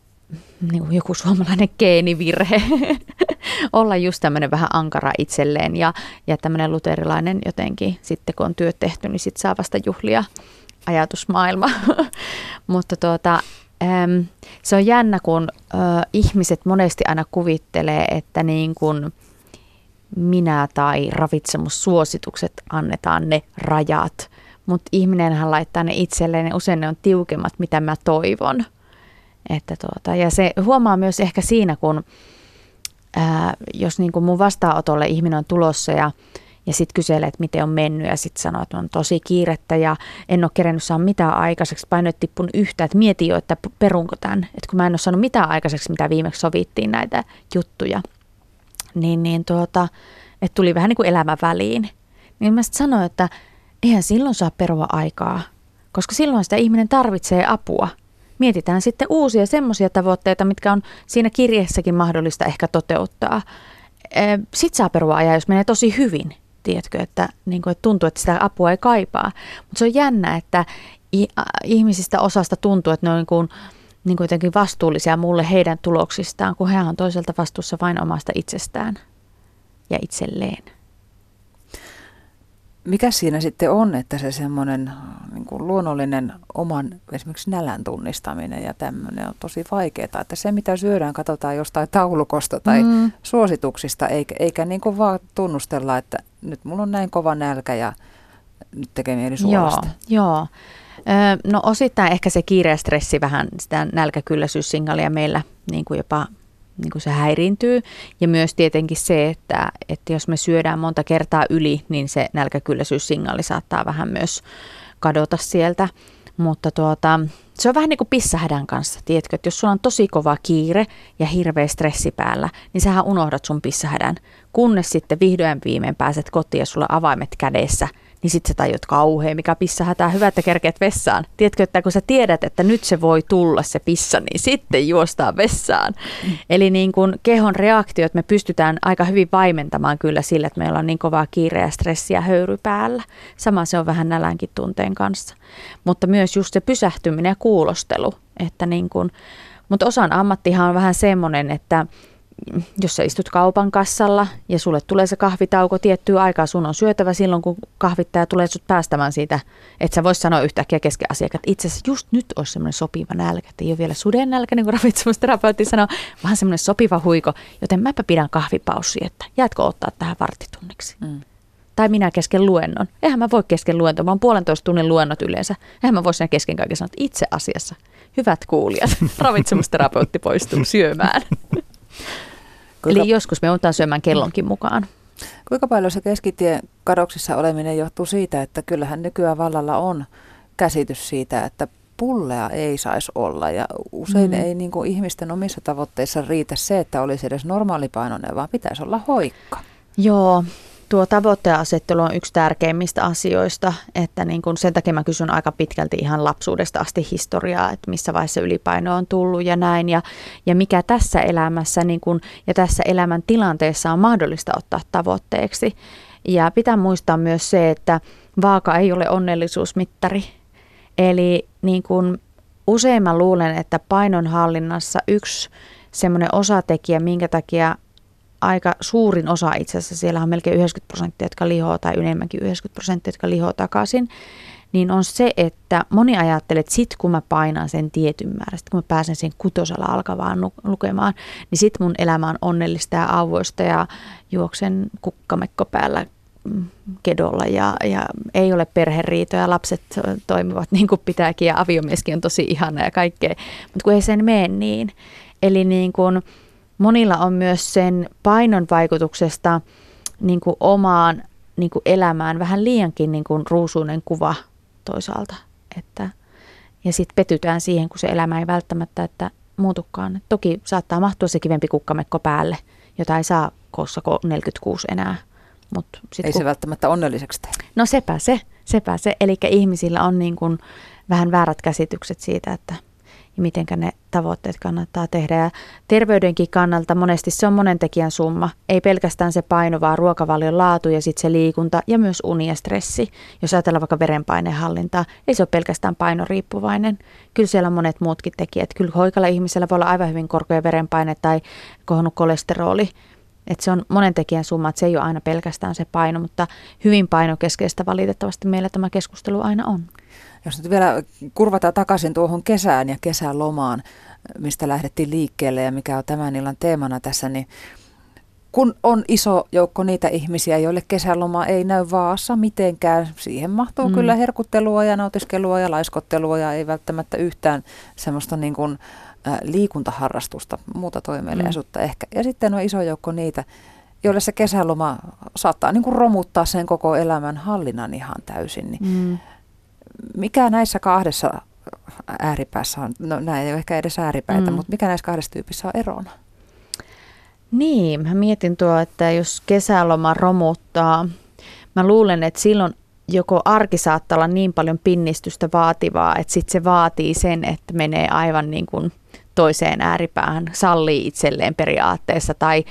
niin kuin joku suomalainen geenivirhe, [LAUGHS] olla just tämmöinen vähän ankara itselleen ja, ja tämmöinen luterilainen jotenkin, sitten kun on työt tehty, niin sitten saa vasta juhlia ajatusmaailma. [LAUGHS] Mutta tuota, se on jännä, kun ihmiset monesti aina kuvittelee, että niin kuin – minä tai ravitsemussuositukset annetaan ne rajat, mutta ihminenhän laittaa ne itselleen ja usein ne on tiukemmat, mitä mä toivon. Että tuota, ja se huomaa myös ehkä siinä, kun ää, jos niin kuin mun vastaanotolle ihminen on tulossa ja, ja sitten kyselee, että miten on mennyt ja sitten sanoo, että on tosi kiirettä ja en ole kerennyt saada mitään aikaiseksi, painoit tippun yhtä, että mieti jo, että perunko tämän, että kun mä en ole saanut mitään aikaiseksi, mitä viimeksi sovittiin näitä juttuja – niin, niin tuota, että tuli vähän niin kuin elämä väliin. Niin mä sitten sanoin, että eihän silloin saa perua aikaa, koska silloin sitä ihminen tarvitsee apua. Mietitään sitten uusia semmoisia tavoitteita, mitkä on siinä kirjeessäkin mahdollista ehkä toteuttaa. Sitten saa perua ajaa, jos menee tosi hyvin, tiedätkö, että, niin kuin, että tuntuu, että sitä apua ei kaipaa. Mutta se on jännä, että ihmisistä osasta tuntuu, että ne on niin kuin, niin kuin jotenkin vastuullisia mulle heidän tuloksistaan, kun he on toiselta vastuussa vain omasta itsestään ja itselleen. Mikä siinä sitten on, että se semmoinen niin kuin luonnollinen oman esimerkiksi nälän tunnistaminen ja tämmöinen on tosi vaikeaa, että se mitä syödään katsotaan jostain taulukosta tai mm. suosituksista, eikä, eikä niin kuin vaan tunnustella, että nyt mulla on näin kova nälkä ja nyt tekee mieli suolasta. Joo, joo. No osittain ehkä se kiire stressi vähän sitä nälkäkylläisyyssignalia meillä niin kuin jopa niin kuin se häiriintyy. Ja myös tietenkin se, että, että jos me syödään monta kertaa yli, niin se nälkäkylläisyyssignaali saattaa vähän myös kadota sieltä. Mutta tuota, se on vähän niin kuin pissahädän kanssa, tiedätkö, että jos sulla on tosi kova kiire ja hirveä stressi päällä, niin sähän unohdat sun pissahädän, kunnes sitten vihdoin viimein pääset kotiin ja sulla avaimet kädessä – niin sitten sä tajut kauhean, mikä pissa hätää, hyvä, että kerkeet vessaan. Tiedätkö, että kun sä tiedät, että nyt se voi tulla se pissa, niin sitten juostaan vessaan. Mm. Eli niin kun kehon reaktiot me pystytään aika hyvin vaimentamaan kyllä sillä, että meillä on niin kovaa kiire ja stressiä höyry päällä. Sama se on vähän nälänkin tunteen kanssa. Mutta myös just se pysähtyminen ja kuulostelu. Että niin kun, mutta osan ammattihan on vähän semmoinen, että jos sä istut kaupan kassalla ja sulle tulee se kahvitauko tiettyä aikaa, sun on syötävä silloin, kun kahvittaja tulee sut päästämään siitä, että sä vois sanoa yhtäkkiä kesken asiakkaat, itse asiassa just nyt olisi semmoinen sopiva nälkä, että ei ole vielä suden nälkä, niin kuin ravitsemusterapeutti sanoo, vaan semmoinen sopiva huiko, joten mäpä pidän kahvipaussi, että jäätkö ottaa tähän varttitunniksi. Mm. Tai minä kesken luennon. Eihän mä voi kesken luentoa, vaan puolentoista tunnin luennot yleensä. Eihän mä voi siinä kesken kaiken sanoa, että itse asiassa, hyvät kuulijat, [LAUGHS] ravitsemusterapeutti poistuu syömään. [LAUGHS] Kuinka, Eli joskus me otetaan syömään kellonkin mukaan. Kuinka paljon se keskitien kadoksissa oleminen johtuu siitä, että kyllähän nykyään vallalla on käsitys siitä, että pullea ei saisi olla ja usein mm. ei niin kuin ihmisten omissa tavoitteissa riitä se, että olisi edes normaalipainoinen, vaan pitäisi olla hoikka. Joo, Tuo tavoitteasettelu on yksi tärkeimmistä asioista, että niin kun sen takia mä kysyn aika pitkälti ihan lapsuudesta asti historiaa, että missä vaiheessa ylipaino on tullut ja näin, ja, ja mikä tässä elämässä niin kun, ja tässä elämän tilanteessa on mahdollista ottaa tavoitteeksi. Ja pitää muistaa myös se, että vaaka ei ole onnellisuusmittari. Eli niin kun usein mä luulen, että painonhallinnassa yksi semmoinen osatekijä, minkä takia aika suurin osa itse asiassa, siellä on melkein 90 prosenttia, jotka lihoo tai enemmänkin 90 prosenttia, jotka lihoo takaisin, niin on se, että moni ajattelee, että sit kun mä painan sen tietyn määrän, kun mä pääsen sen kutosella alkavaan lukemaan, niin sit mun elämä on onnellista ja avoista ja juoksen kukkamekko päällä mm, kedolla ja, ja ei ole perheriitoja, lapset toimivat niin kuin pitääkin ja aviomieskin on tosi ihana ja kaikkea, mutta kun ei sen mene niin. Eli niin kuin, monilla on myös sen painon vaikutuksesta niin kuin omaan niin kuin elämään vähän liiankin niin kuin ruusuinen kuva toisaalta. Että, ja sitten petytään siihen, kun se elämä ei välttämättä että muutukaan. Toki saattaa mahtua se kivempi kukkamekko päälle, jota ei saa koossa 46 enää. Mut sit ei kun... se välttämättä onnelliseksi tee. No sepä se, sepä se. Eli ihmisillä on niin kuin vähän väärät käsitykset siitä, että ja miten ne tavoitteet kannattaa tehdä. Ja terveydenkin kannalta monesti se on monen tekijän summa. Ei pelkästään se paino, vaan ruokavalion laatu ja sitten se liikunta ja myös uni ja stressi. Jos ajatellaan vaikka verenpainehallintaa, ei se ole pelkästään painoriippuvainen. Kyllä siellä on monet muutkin tekijät. Kyllä hoikalla ihmisellä voi olla aivan hyvin korkea verenpaine tai kohonnut kolesteroli. Et se on monen tekijän summa, että se ei ole aina pelkästään se paino, mutta hyvin painokeskeistä valitettavasti meillä tämä keskustelu aina on. Jos nyt vielä kurvataan takaisin tuohon kesään ja kesälomaan, mistä lähdettiin liikkeelle ja mikä on tämän illan teemana tässä, niin kun on iso joukko niitä ihmisiä, joille kesäloma ei näy vaassa mitenkään, siihen mahtuu mm. kyllä herkuttelua ja nautiskelua ja laiskottelua ja ei välttämättä yhtään semmoista niin kuin, ä, liikuntaharrastusta, muuta toimeliaisuutta mm. ehkä. Ja sitten on iso joukko niitä, joille se kesäloma saattaa niin kuin romuttaa sen koko elämän hallinnan ihan täysin. Niin mm mikä näissä kahdessa ääripäässä on, no näin ei ole ehkä edes ääripäitä, mm. mutta mikä näissä kahdessa tyypissä on erona? Niin, mä mietin tuo, että jos kesäloma romuttaa, mä luulen, että silloin joko arki saattaa olla niin paljon pinnistystä vaativaa, että sitten se vaatii sen, että menee aivan niin kuin toiseen ääripäähän, sallii itselleen periaatteessa tai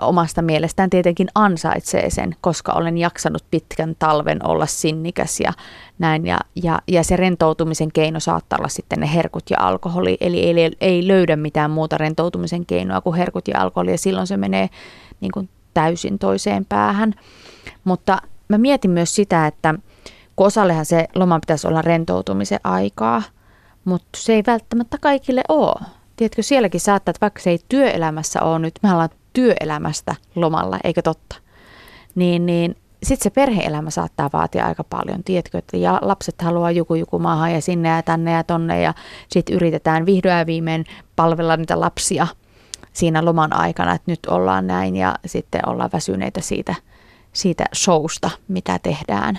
omasta mielestään tietenkin ansaitsee sen, koska olen jaksanut pitkän talven olla sinnikäs ja näin. Ja, ja, ja se rentoutumisen keino saattaa olla sitten ne herkut ja alkoholi, eli ei, ei löydä mitään muuta rentoutumisen keinoa kuin herkut ja alkoholi, ja silloin se menee niin kuin täysin toiseen päähän. Mutta mä mietin myös sitä, että kun osallehan se loma pitäisi olla rentoutumisen aikaa, mutta se ei välttämättä kaikille ole. Tiedätkö, sielläkin saattaa, että vaikka se ei työelämässä ole nyt, me ollaan työelämästä lomalla, eikö totta? Niin, niin sitten se perheelämä saattaa vaatia aika paljon, tiedätkö, että ja lapset haluaa joku joku maahan ja sinne ja tänne ja tonne ja sitten yritetään vihdoin ja viimein palvella niitä lapsia siinä loman aikana, että nyt ollaan näin ja sitten ollaan väsyneitä siitä, siitä showsta, mitä tehdään.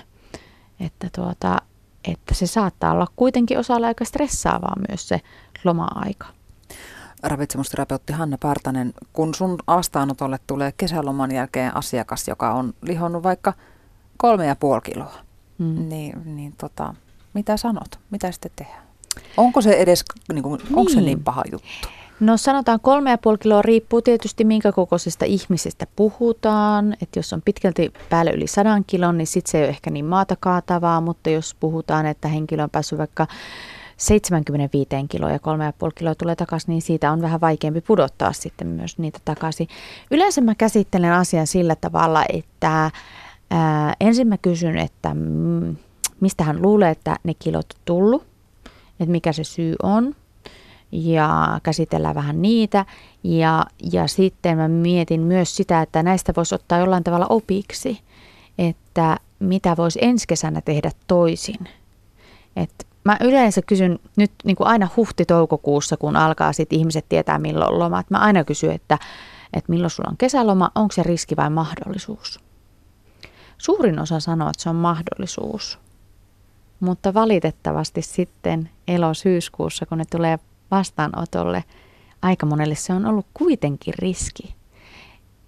Että, tuota, että se saattaa olla kuitenkin osalla aika stressaavaa myös se loma-aika ravitsemusterapeutti Hanna Partanen, kun sun vastaanotolle tulee kesäloman jälkeen asiakas, joka on lihonnut vaikka kolme ja puoli kiloa, mm. niin, niin tota, mitä sanot? Mitä sitten tehdään? Onko se edes, niin kuin, niin. onko se niin paha juttu? No sanotaan kolme ja puoli kiloa riippuu tietysti minkä kokoisesta ihmisestä puhutaan. Että jos on pitkälti päälle yli sadan kilon, niin sitten se ei ole ehkä niin maata kaatavaa, mutta jos puhutaan, että henkilö on päässyt vaikka 75 kiloa ja 3,5 kiloa tulee takaisin, niin siitä on vähän vaikeampi pudottaa sitten myös niitä takaisin. Yleensä mä käsittelen asian sillä tavalla, että ää, ensin mä kysyn, että mm, mistä hän luulee, että ne kilot on tullut, että mikä se syy on ja käsitellään vähän niitä. Ja, ja sitten mä mietin myös sitä, että näistä voisi ottaa jollain tavalla opiksi, että mitä voisi ensi kesänä tehdä toisin. Että mä yleensä kysyn nyt niin kuin aina huhti-toukokuussa, kun alkaa sitten ihmiset tietää milloin on loma. Mä aina kysyn, että, että milloin sulla on kesäloma, onko se riski vai mahdollisuus. Suurin osa sanoo, että se on mahdollisuus. Mutta valitettavasti sitten elo-syyskuussa, kun ne tulee vastaanotolle, aika monelle se on ollut kuitenkin riski.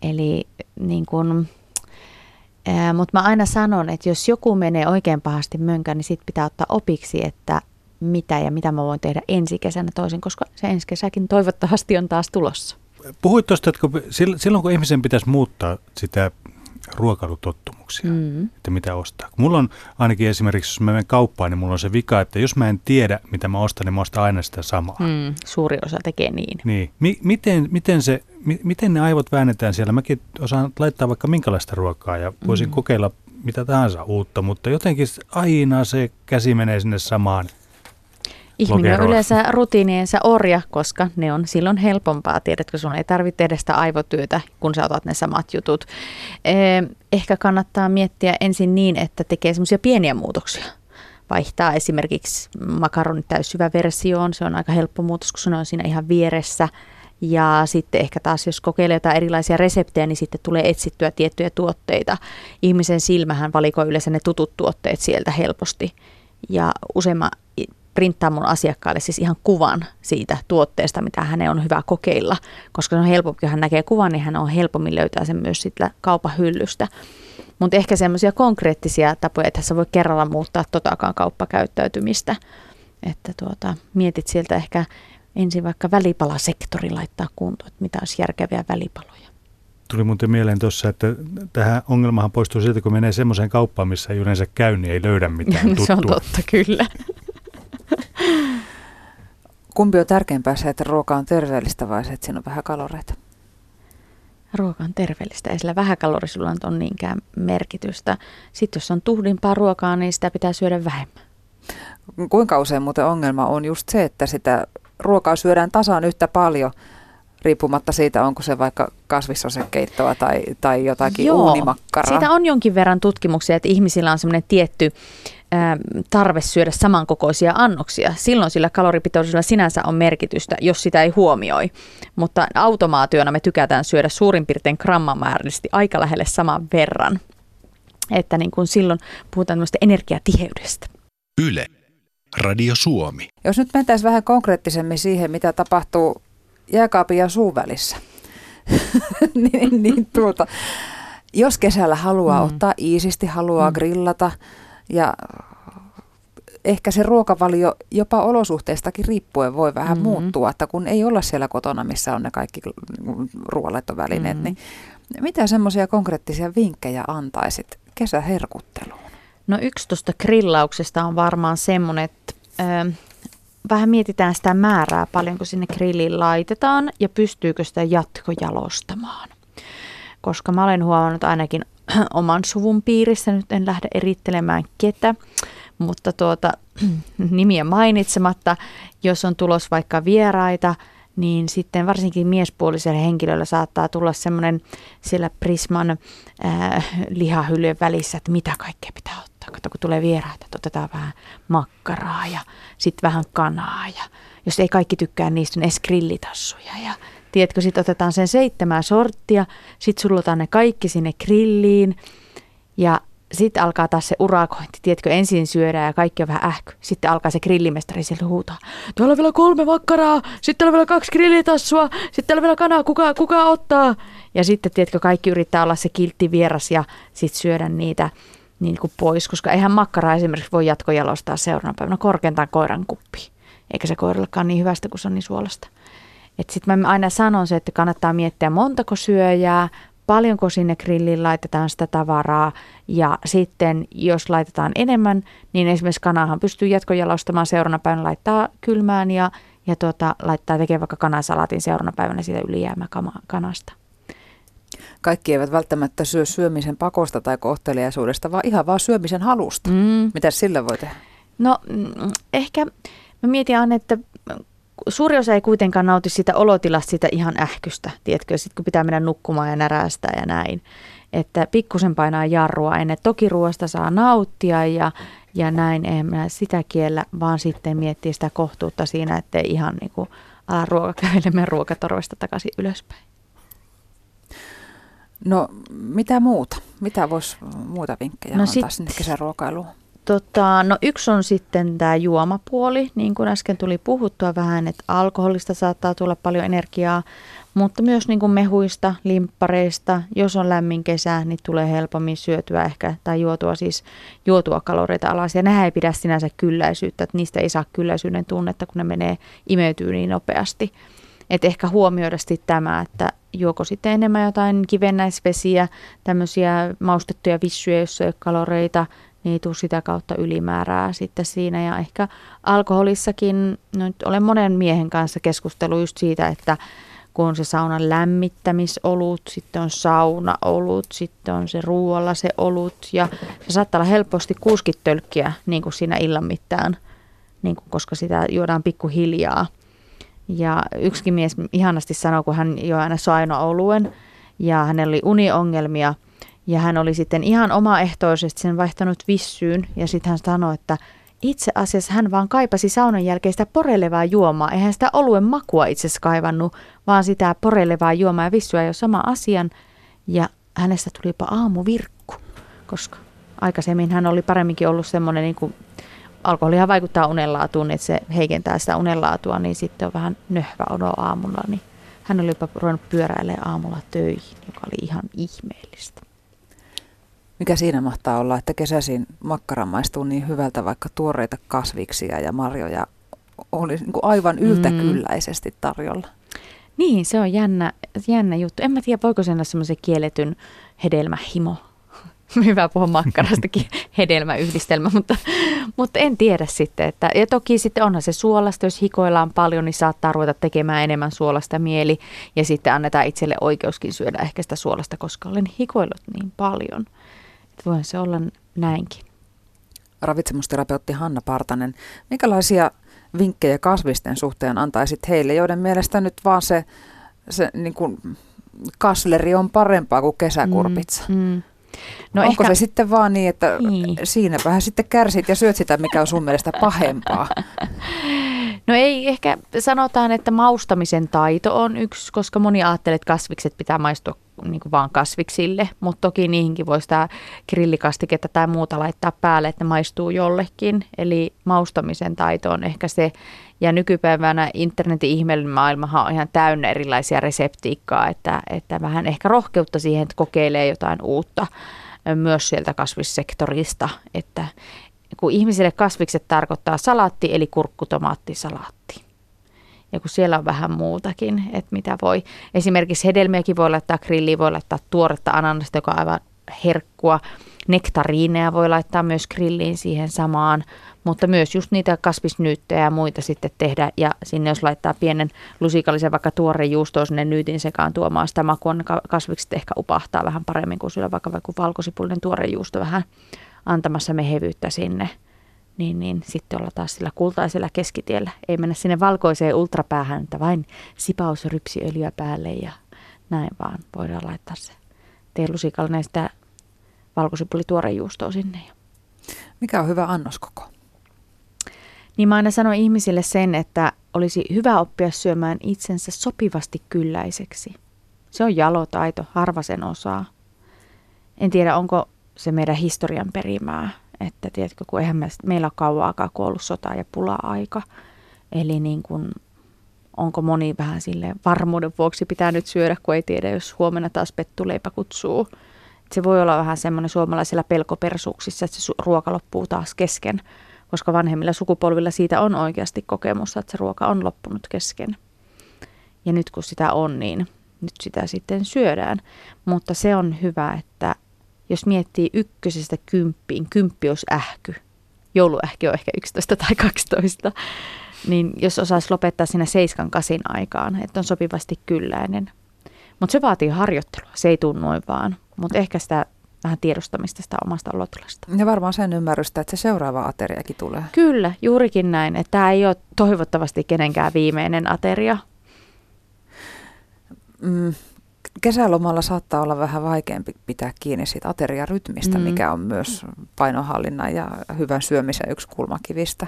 Eli niin kuin, mutta mä aina sanon, että jos joku menee oikein pahasti mönkään, niin sit pitää ottaa opiksi, että mitä ja mitä mä voin tehdä ensi kesänä toisin, koska se ensi kesäkin toivottavasti on taas tulossa. Puhuit tuosta, että kun, silloin kun ihmisen pitäisi muuttaa sitä ruokailutottumuksia, mm. että mitä ostaa. Mulla on ainakin esimerkiksi, jos mä menen kauppaan, niin mulla on se vika, että jos mä en tiedä, mitä mä ostan, niin mä ostan aina sitä samaa. Mm, suuri osa tekee niin. niin. Mi- miten, miten, se, mi- miten ne aivot väännetään siellä? Mäkin osaan laittaa vaikka minkälaista ruokaa ja voisin mm. kokeilla mitä tahansa uutta, mutta jotenkin aina se käsi menee sinne samaan Ihminen on yleensä rutiiniensa orja, koska ne on silloin helpompaa. Tiedätkö, sun ei tarvitse tehdä sitä aivotyötä, kun sä otat ne samat jutut. Ehkä kannattaa miettiä ensin niin, että tekee semmoisia pieniä muutoksia. Vaihtaa esimerkiksi makaronit täyssyvä versioon. Se on aika helppo muutos, kun se on siinä ihan vieressä. Ja sitten ehkä taas, jos kokeilee jotain erilaisia reseptejä, niin sitten tulee etsittyä tiettyjä tuotteita. Ihmisen silmähän valikoi yleensä ne tutut tuotteet sieltä helposti. Ja useimman printtaa mun asiakkaalle siis ihan kuvan siitä tuotteesta, mitä hänen on hyvä kokeilla. Koska se on helpompi, kun hän näkee kuvan, niin hän on helpommin löytää sen myös siitä kaupan hyllystä. Mutta ehkä semmoisia konkreettisia tapoja, että sä voi kerralla muuttaa totakaan kauppakäyttäytymistä. Että tuota, mietit sieltä ehkä ensin vaikka välipalasektori laittaa kuntoon, että mitä olisi järkeviä välipaloja. Tuli muuten mieleen tuossa, että tähän ongelmahan poistuu siltä, kun menee semmoiseen kauppaan, missä ei yleensä käy, niin ei löydä mitään tuttua. [LAUGHS] se on totta, kyllä. [LAUGHS] [LAUGHS] Kumpi on tärkeämpää se, että ruoka on terveellistä vai se, että siinä on vähän kaloreita? Ruoka on terveellistä, ei sillä vähäkalorisulla on niinkään merkitystä. Sitten jos on tuhdimpaa ruokaa, niin sitä pitää syödä vähemmän. Kuinka usein muuten ongelma on just se, että sitä ruokaa syödään tasan yhtä paljon, riippumatta siitä, onko se vaikka kasvissosekeittoa tai, tai jotakin Joo, uunimakkaraa. Siitä on jonkin verran tutkimuksia, että ihmisillä on semmoinen tietty tarve syödä samankokoisia annoksia. Silloin sillä kaloripitoisuudella sinänsä on merkitystä, jos sitä ei huomioi. Mutta automaationa me tykätään syödä suurin piirtein grammamäärällisesti aika lähelle saman verran. Että niin kuin silloin puhutaan tämmöistä energiatiheydestä. Yle. Radio Suomi. Jos nyt mentäisiin vähän konkreettisemmin siihen, mitä tapahtuu jääkaapin ja suun välissä. [LAUGHS] niin, niin tuota, jos kesällä haluaa mm. ottaa iisisti, haluaa mm. grillata – ja ehkä se ruokavalio jopa olosuhteistakin riippuen voi vähän mm-hmm. muuttua, että kun ei olla siellä kotona, missä on ne kaikki ruoanlaittovälineet, mm-hmm. niin mitä semmoisia konkreettisia vinkkejä antaisit kesäherkutteluun? No yksi tuosta grillauksesta on varmaan semmoinen, että ö, vähän mietitään sitä määrää, paljonko sinne grilliin laitetaan ja pystyykö sitä jatkojalostamaan. Koska mä olen huomannut ainakin [CLEARS THROAT] oman suvun piirissä, nyt en lähde erittelemään ketä, mutta tuota, [CLEARS THROAT] nimiä mainitsematta, jos on tulos vaikka vieraita, niin sitten varsinkin miespuoliselle henkilöllä saattaa tulla semmoinen siellä Prisman äh, lihahyllyjen välissä, että mitä kaikkea pitää ottaa. Kato, kun tulee vieraita, että otetaan vähän makkaraa ja sitten vähän kanaa ja jos ei kaikki tykkää niistä, niin edes grillitassuja ja tiedätkö, sitten otetaan sen seitsemän sorttia, sitten sullotaan ne kaikki sinne grilliin ja sitten alkaa taas se urakointi. Tiedätkö, ensin syödään ja kaikki on vähän ähky. Sitten alkaa se grillimestari sieltä huutaa. Tuolla on vielä kolme makkaraa, sitten on vielä kaksi grillitassua, sitten on vielä kanaa, kuka, kuka ottaa? Ja sitten, tiedätkö, kaikki yrittää olla se kiltti vieras ja sitten syödä niitä niin kuin pois, koska eihän makkaraa esimerkiksi voi jatkojalostaa seuraavana päivänä korkeintaan koiran kuppi. Eikä se koirallekaan niin hyvästä, kun se on niin suolasta. Sitten mä aina sanon se, että kannattaa miettiä montako syöjää, paljonko sinne grilliin laitetaan sitä tavaraa ja sitten jos laitetaan enemmän, niin esimerkiksi kanahan pystyy jatkojalostamaan seuraavana päivänä laittaa kylmään ja, ja tuota, laittaa tekemään vaikka kanasalaatin seuraavana päivänä siitä ylijäämäkanasta. Kaikki eivät välttämättä syö syömisen pakosta tai kohteliaisuudesta, vaan ihan vaan syömisen halusta. Mm. Mitä sillä voi tehdä? No mm, ehkä mä mietin Anne, että suuri osa ei kuitenkaan nauti sitä olotilasta, sitä ihan ähkystä, tiedätkö, sitten kun pitää mennä nukkumaan ja närästää ja näin. Että pikkusen painaa jarrua ennen. Toki ruoasta saa nauttia ja, ja näin, en minä sitä kiellä, vaan sitten miettii sitä kohtuutta siinä, ettei ihan niin kuin ala ruokakävelemään ruokatorvesta takaisin ylöspäin. No mitä muuta? Mitä voisi muuta vinkkejä no antaa sit, sinne kesäruokailuun? Tota, no yksi on sitten tämä juomapuoli, niin kuin äsken tuli puhuttua vähän, että alkoholista saattaa tulla paljon energiaa, mutta myös niin kuin mehuista, limppareista. Jos on lämmin kesä, niin tulee helpommin syötyä ehkä tai juotua siis juotua kaloreita alas. Ja nämä ei pidä sinänsä kylläisyyttä, että niistä ei saa kylläisyyden tunnetta, kun ne menee imeytyy niin nopeasti. Et ehkä huomioida sitten tämä, että juoko sitten enemmän jotain kivennäisvesiä, tämmöisiä maustettuja vissyjä, joissa ei ole kaloreita – niin ei tule sitä kautta ylimäärää sitten siinä. Ja ehkä alkoholissakin, no nyt olen monen miehen kanssa keskustellut just siitä, että kun on se saunan lämmittämisolut, sitten on saunaolut, sitten on se ruoalla se olut ja se saattaa olla helposti kuuskit tölkkiä niin kuin siinä illan mittaan, niin kuin, koska sitä juodaan pikkuhiljaa. Ja yksikin mies ihanasti sanoi, kun hän joi aina saino-oluen ja hänellä oli uniongelmia – ja hän oli sitten ihan omaehtoisesti sen vaihtanut vissyyn ja sitten hän sanoi, että itse asiassa hän vaan kaipasi saunan jälkeen sitä porelevaa juomaa. Eihän sitä oluen makua itse asiassa kaivannut, vaan sitä porelevaa juomaa ja vissyä jo sama asian. Ja hänestä tulipa aamuvirkku, koska aikaisemmin hän oli paremminkin ollut semmoinen, niin kuin alkoholihan vaikuttaa unenlaatuun, että se heikentää sitä unenlaatua, niin sitten on vähän nöhvä olo aamulla. Niin hän oli jopa ruvennut pyöräilemään aamulla töihin, joka oli ihan ihmeellistä. Mikä siinä mahtaa olla, että kesäisin makkara maistuu niin hyvältä, vaikka tuoreita kasviksia ja marjoja olisi niin kuin aivan yltäkylläisesti tarjolla? Niin, se on jännä, jännä juttu. En mä tiedä, voiko sen olla semmoisen kielletyn hedelmähimo. [LAUGHS] Hyvä puhua makkarastakin hedelmäyhdistelmä, mutta, mutta en tiedä sitten. Että, ja toki sitten onhan se suolasta, jos hikoillaan paljon, niin saattaa ruveta tekemään enemmän suolasta mieli. Ja sitten annetaan itselle oikeuskin syödä ehkä sitä suolasta, koska olen hikoillut niin paljon – voi se olla näinkin. Ravitsemusterapeutti Hanna Partanen, minkälaisia vinkkejä kasvisten suhteen antaisit heille, joiden mielestä nyt vaan se, se niin kuin kasleri on parempaa kuin kesäkurpitsa? Mm, mm. No Onko ehkä... se sitten vaan niin, että niin. siinä vähän sitten kärsit ja syöt sitä, mikä on sun mielestä pahempaa? [LAUGHS] No ei ehkä sanotaan, että maustamisen taito on yksi, koska moni ajattelee, että kasvikset pitää maistua niin kuin vaan kasviksille, mutta toki niihinkin voi sitä grillikastiketta tai muuta laittaa päälle, että ne maistuu jollekin. Eli maustamisen taito on ehkä se, ja nykypäivänä internetin ihmeellinen maailmahan on ihan täynnä erilaisia reseptiikkaa, että, että vähän ehkä rohkeutta siihen, että kokeilee jotain uutta myös sieltä kasvissektorista, että kun ihmisille kasvikset tarkoittaa salaatti eli kurkkutomaattisalaatti. Ja kun siellä on vähän muutakin, että mitä voi. Esimerkiksi hedelmiäkin voi laittaa grilliin, voi laittaa tuoretta ananasta, joka on aivan herkkua. Nektariineja voi laittaa myös grilliin siihen samaan, mutta myös just niitä kasvisnyyttejä ja muita sitten tehdä. Ja sinne jos laittaa pienen lusikallisen vaikka tuoreen juustoa sinne nyytin sekaan tuomaan sitä makua, niin kasvikset ehkä upahtaa vähän paremmin kuin sillä vaikka vaikka valkosipulinen tuore juusto vähän antamassa mehevyyttä sinne. Niin, niin sitten olla taas sillä kultaisella keskitiellä. Ei mennä sinne valkoiseen ultrapäähän, että vain sipaus rypsiöljyä päälle ja näin vaan voidaan laittaa se teelusikallinen sitä valkosipuli juustoa sinne. Mikä on hyvä annoskoko? Niin mä aina sanon ihmisille sen, että olisi hyvä oppia syömään itsensä sopivasti kylläiseksi. Se on jalotaito, harva sen osaa. En tiedä, onko se meidän historian perimää, että tiedätkö, kun eihän meillä ole kauan aikaa, kun ollut sota ja pula-aika. Eli niin kuin, onko moni vähän sille varmuuden vuoksi pitää nyt syödä, kun ei tiedä, jos huomenna taas pettuleipä kutsuu. Se voi olla vähän semmoinen suomalaisilla pelkopersuuksissa, että se ruoka loppuu taas kesken koska vanhemmilla sukupolvilla siitä on oikeasti kokemus, että se ruoka on loppunut kesken. Ja nyt kun sitä on, niin nyt sitä sitten syödään. Mutta se on hyvä, että jos miettii ykkösestä kymppiin, kymppi olisi ähky, jouluähky on ehkä 11 tai 12, niin jos osaisi lopettaa siinä seiskan kasin aikaan, että on sopivasti kylläinen. Mutta se vaatii harjoittelua, se ei tule noin vaan. Mutta ehkä sitä vähän tiedostamista sitä omasta olotilasta. Ja varmaan sen ymmärrystä, että se seuraava ateriakin tulee. Kyllä, juurikin näin. Että tämä ei ole toivottavasti kenenkään viimeinen ateria. Mm, kesälomalla saattaa olla vähän vaikeampi pitää kiinni siitä ateriarytmistä, mm. mikä on myös painohallinnan ja hyvän syömisen yksi kulmakivistä.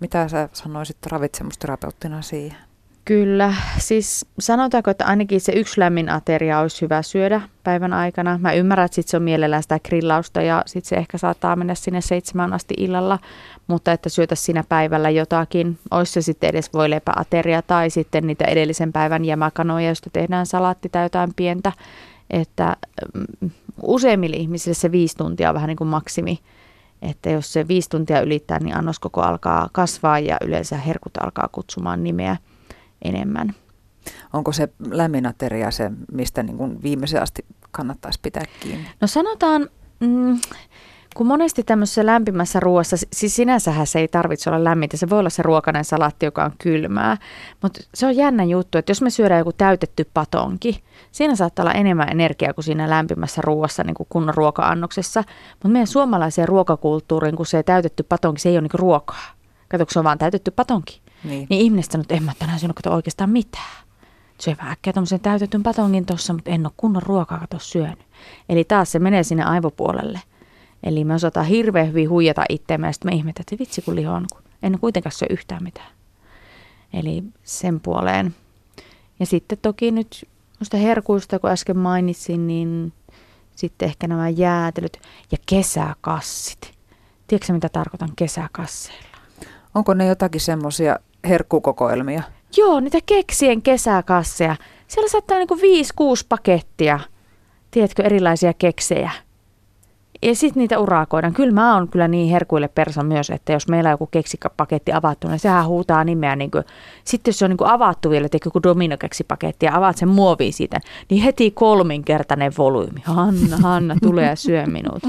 Mitä sä sanoisit ravitsemusterapeuttina siihen? Kyllä, siis sanotaanko, että ainakin se yksi lämmin ateria olisi hyvä syödä päivän aikana. Mä ymmärrän, että sit se on mielellään sitä grillausta ja sitten se ehkä saattaa mennä sinne seitsemän asti illalla, mutta että syötä siinä päivällä jotakin, olisi se sitten edes ateria tai sitten niitä edellisen päivän jämäkanoja, joista tehdään salaatti tai jotain pientä. Että mm, useimmille ihmisille se viisi tuntia on vähän niin kuin maksimi. Että jos se viisi tuntia ylittää, niin annoskoko alkaa kasvaa ja yleensä herkut alkaa kutsumaan nimeä enemmän. Onko se lämminateria se, mistä niin kuin viimeisen asti kannattaisi pitää kiinni? No sanotaan, mm, kun monesti tämmöisessä lämpimässä ruoassa, siis sinänsähän se ei tarvitse olla lämmintä, se voi olla se ruokainen salatti, joka on kylmää, mutta se on jännä juttu, että jos me syödään joku täytetty patonki, siinä saattaa olla enemmän energiaa kuin siinä lämpimässä ruoassa, niin kuin kunnon ruoka-annoksessa, mutta meidän suomalaiseen ruokakulttuuriin, kun se täytetty patonki, se ei ole niin ruokaa. Kato, se on vaan täytetty patonki. Niin. niin ihmiset sanoo, että en mä tänään syönyt kato oikeastaan mitään. Söi vähän äkkiä tämmöisen täytetyn patongin tuossa, mutta en ole kunnon ruokaa kato syönyt. Eli taas se menee sinne aivopuolelle. Eli me osataan hirveän hyvin huijata itseämme ja sitten me ihmetään, että vitsi kun liho on, kun en kuitenkaan syö yhtään mitään. Eli sen puoleen. Ja sitten toki nyt noista herkuista, kun äsken mainitsin, niin sitten ehkä nämä jäätelyt ja kesäkassit. Tiedätkö mitä tarkoitan kesäkasseilla? Onko ne jotakin semmoisia herkkukokoelmia? Joo, niitä keksien kesäkasseja. Siellä saattaa niin kuin 5-6 pakettia, tiedätkö, erilaisia keksejä. Ja sitten niitä urakoidaan. Kyllä mä oon kyllä niin herkuille persa myös, että jos meillä on joku keksipaketti avattu, niin sehän huutaa nimeä. Niin kuin, sitten jos se on niin kuin avattu vielä, että joku dominokeksipaketti ja avaat sen muoviin siitä, niin heti kolminkertainen volyymi. Hanna, Hanna, tulee ja syö minut.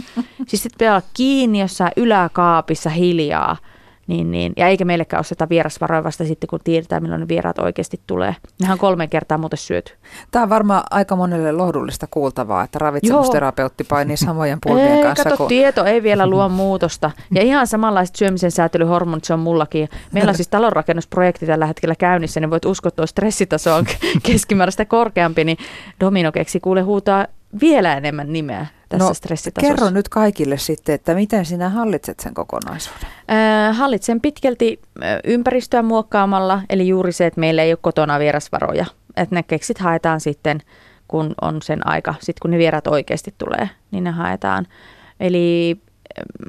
Siis sitten pitää olla kiinni jossain yläkaapissa hiljaa – niin, niin, ja eikä meillekään osteta vierasvaroja vasta sitten, kun tiedetään, milloin ne vieraat oikeasti tulee. Nehän on kolme kertaa muuten syöty. Tämä on varmaan aika monelle lohdullista kuultavaa, että ravitsemusterapeutti painii samojen pulmien ei, kanssa. Kato, kun... tieto ei vielä luo muutosta. Ja ihan samanlaiset syömisen säätelyhormonit se on mullakin. Meillä on siis talonrakennusprojekti tällä hetkellä käynnissä, niin voit uskoa, että stressitaso on [LAUGHS] keskimääräistä korkeampi, niin Dominokeksi kuule huutaa vielä enemmän nimeä tässä no, stressitasossa. Kerro nyt kaikille sitten, että miten sinä hallitset sen kokonaisuuden? Äh, hallitsen pitkälti ympäristöä muokkaamalla, eli juuri se, että meillä ei ole kotona vierasvaroja. Että ne keksit haetaan sitten, kun on sen aika, sitten kun ne vierat oikeasti tulee, niin ne haetaan. Eli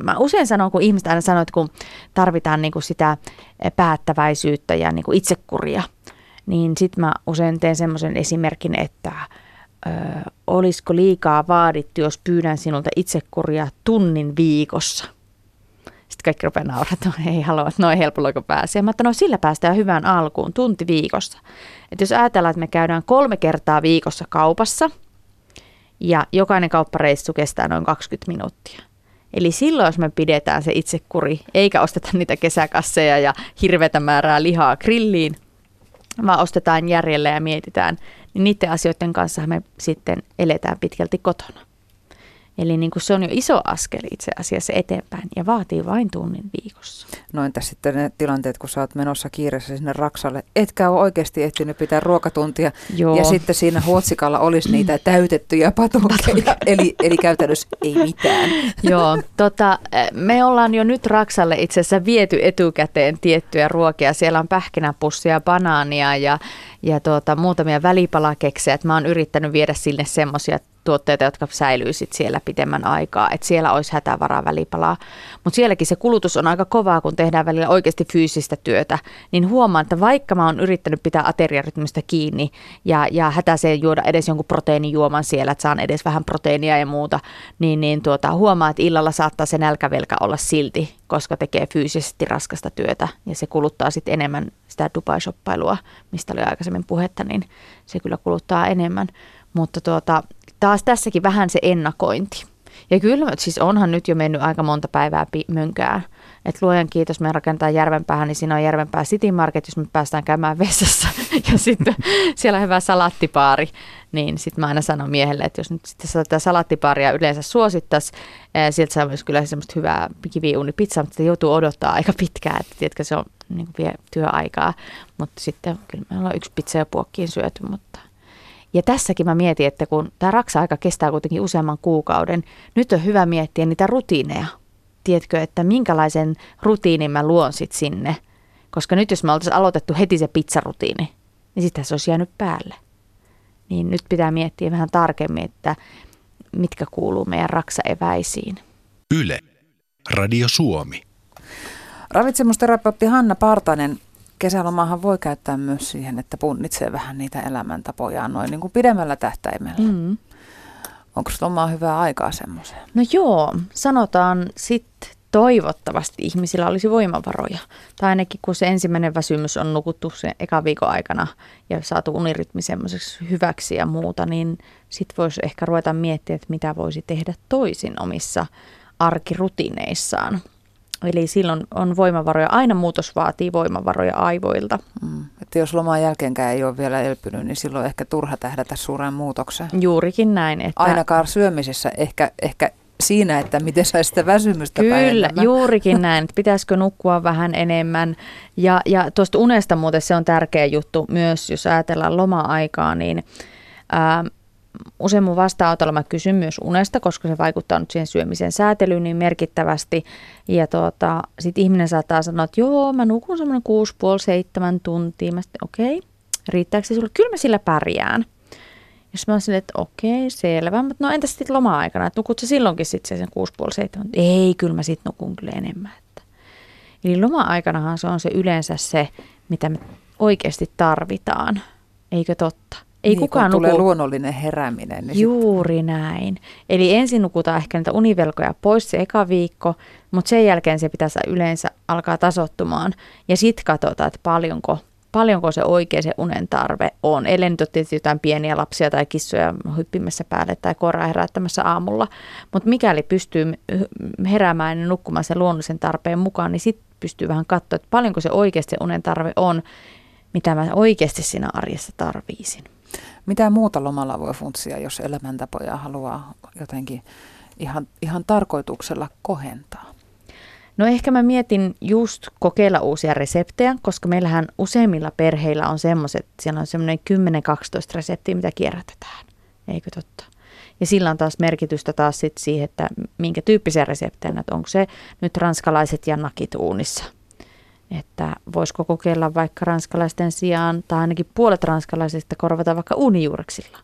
mä usein sanon, kun ihmiset aina sanoo, että kun tarvitaan niin kuin sitä päättäväisyyttä ja niin kuin itsekuria, niin sitten mä usein teen semmoisen esimerkin, että ö, olisiko liikaa vaadittu, jos pyydän sinulta itsekuria tunnin viikossa. Sitten kaikki rupeaa nauraa, että no, ei halua, että noin helpolla pääsee. Mä että no sillä päästään hyvään alkuun, tunti viikossa. Että jos ajatellaan, että me käydään kolme kertaa viikossa kaupassa ja jokainen kauppareissu kestää noin 20 minuuttia. Eli silloin, jos me pidetään se itsekuri, eikä osteta niitä kesäkasseja ja hirveätä määrää lihaa grilliin, vaan ostetaan järjellä ja mietitään, niin niiden asioiden kanssa me sitten eletään pitkälti kotona. Eli niin kuin se on jo iso askel itse asiassa eteenpäin ja vaatii vain tunnin viikossa. No entäs sitten ne tilanteet, kun sä oot menossa kiireessä sinne Raksalle, etkä ole oikeasti ehtinyt pitää ruokatuntia Joo. ja sitten siinä huotsikalla olisi niitä täytettyjä patukkeja, eli, eli käytännössä ei mitään. [LAUGHS] Joo, tota, me ollaan jo nyt Raksalle itse asiassa viety etukäteen tiettyjä ruokia. Siellä on pähkinäpussia, banaania ja, ja tuota, muutamia välipalakeksejä. Mä oon yrittänyt viedä sinne semmoisia tuotteita, jotka säilyy sit siellä pitemmän aikaa, että siellä olisi hätävaraa välipalaa. Mutta sielläkin se kulutus on aika kovaa, kun tehdään välillä oikeasti fyysistä työtä, niin huomaan, että vaikka mä oon yrittänyt pitää ateriarytmistä kiinni ja, ja hätäiseen juoda edes jonkun proteiinijuoman siellä, että saan edes vähän proteiinia ja muuta, niin, niin tuota, huomaa, että illalla saattaa se nälkävelkä olla silti, koska tekee fyysisesti raskasta työtä ja se kuluttaa sitten enemmän sitä Dubai-shoppailua, mistä oli aikaisemmin puhetta, niin se kyllä kuluttaa enemmän. Mutta tuota, taas tässäkin vähän se ennakointi. Ja kyllä, siis onhan nyt jo mennyt aika monta päivää mönkää. että luojan kiitos, me rakentaa Järvenpäähän, niin siinä on Järvenpää City Market, jos me päästään käymään vessassa. [LAUGHS] Ja sitten siellä on hyvä salattipaari. Niin sitten mä aina sanon miehelle, että jos nyt sitten tätä salattipaaria yleensä suosittaisi, sieltä saa myös kyllä semmoista hyvää kiviuunipizzaa, mutta se joutuu odottaa aika pitkään, että tiedätkö, se on niin vie työaikaa. Mutta sitten kyllä me ollaan yksi pizza ja puokkiin syöty, mutta – ja tässäkin mä mietin, että kun tämä raksa-aika kestää kuitenkin useamman kuukauden, nyt on hyvä miettiä niitä rutiineja. Tiedätkö, että minkälaisen rutiinin mä luon sit sinne. Koska nyt jos me oltaisiin aloitettu heti se pizzarutiini, niin sitten se olisi jäänyt päälle. Niin nyt pitää miettiä vähän tarkemmin, että mitkä kuuluu meidän raksaeväisiin. Yle. Radio Suomi. Ravitsemusterapeutti Hanna Partanen kesälomahan voi käyttää myös siihen, että punnitsee vähän niitä elämäntapoja noin niin kuin pidemmällä tähtäimellä. Mm. Onko lomaa hyvää aikaa semmoiseen? No joo, sanotaan sitten toivottavasti ihmisillä olisi voimavaroja. Tai ainakin kun se ensimmäinen väsymys on nukuttu sen eka viikon aikana ja saatu unirytmi semmoiseksi hyväksi ja muuta, niin sitten voisi ehkä ruveta miettiä, että mitä voisi tehdä toisin omissa arkirutiineissaan. Eli silloin on voimavaroja, aina muutos vaatii voimavaroja aivoilta. Mm. Että jos loman jälkeenkään ei ole vielä elpynyt, niin silloin ehkä turha tähdätä suureen muutokseen. Juurikin näin. Että... Ainakaan syömisessä ehkä, ehkä siinä, että miten saisi sitä väsymystä Kyllä, juurikin [LAUGHS] näin. Että pitäisikö nukkua vähän enemmän. Ja, ja tuosta unesta muuten se on tärkeä juttu myös, jos ajatellaan loma-aikaa, niin ää, usein mun vastaanotolla mä kysyn myös unesta, koska se vaikuttaa nyt siihen syömisen säätelyyn niin merkittävästi. Ja tuota, sitten ihminen saattaa sanoa, että joo, mä nukun semmoinen 6,5-7 tuntia. Mä sitten, okei, okay, riittääkö se sulle? Kyllä mä sillä pärjään. Jos mä silleen, että okei, selvä. Mutta no entäs sitten loma-aikana, että nukut sä silloinkin sitten sen 6,5-7? Ei, kyllä mä sitten nukun kyllä enemmän. Että. Eli loma-aikanahan se on se yleensä se, mitä me oikeasti tarvitaan. Eikö totta? Ei niin, kukaan kun tulee nuku... luonnollinen herääminen. Niin Juuri sit... näin. Eli ensin nukutaan ehkä niitä univelkoja pois se eka viikko, mutta sen jälkeen se pitäisi yleensä alkaa tasottumaan. Ja sitten katsotaan, että paljonko, paljonko se oikea se unen tarve on. Ellei nyt ole tietysti jotain pieniä lapsia tai kissoja hyppimässä päälle tai koiraa herättämässä aamulla. Mutta mikäli pystyy heräämään ja nukkumaan sen luonnollisen tarpeen mukaan, niin sitten pystyy vähän katsoa, että paljonko se oikeasti unen tarve on, mitä mä oikeasti siinä arjessa tarviisin. Mitä muuta lomalla voi funtsia, jos elämäntapoja haluaa jotenkin ihan, ihan tarkoituksella kohentaa? No ehkä mä mietin just kokeilla uusia reseptejä, koska meillähän useimmilla perheillä on semmoiset, siellä on semmoinen 10-12 reseptiä, mitä kierrätetään. Eikö totta? Ja sillä on taas merkitystä taas sit siihen, että minkä tyyppisiä reseptejä, että onko se nyt ranskalaiset ja nakit uunissa – että voisiko kokeilla vaikka ranskalaisten sijaan, tai ainakin puolet ranskalaisista korvata vaikka unijuureksilla.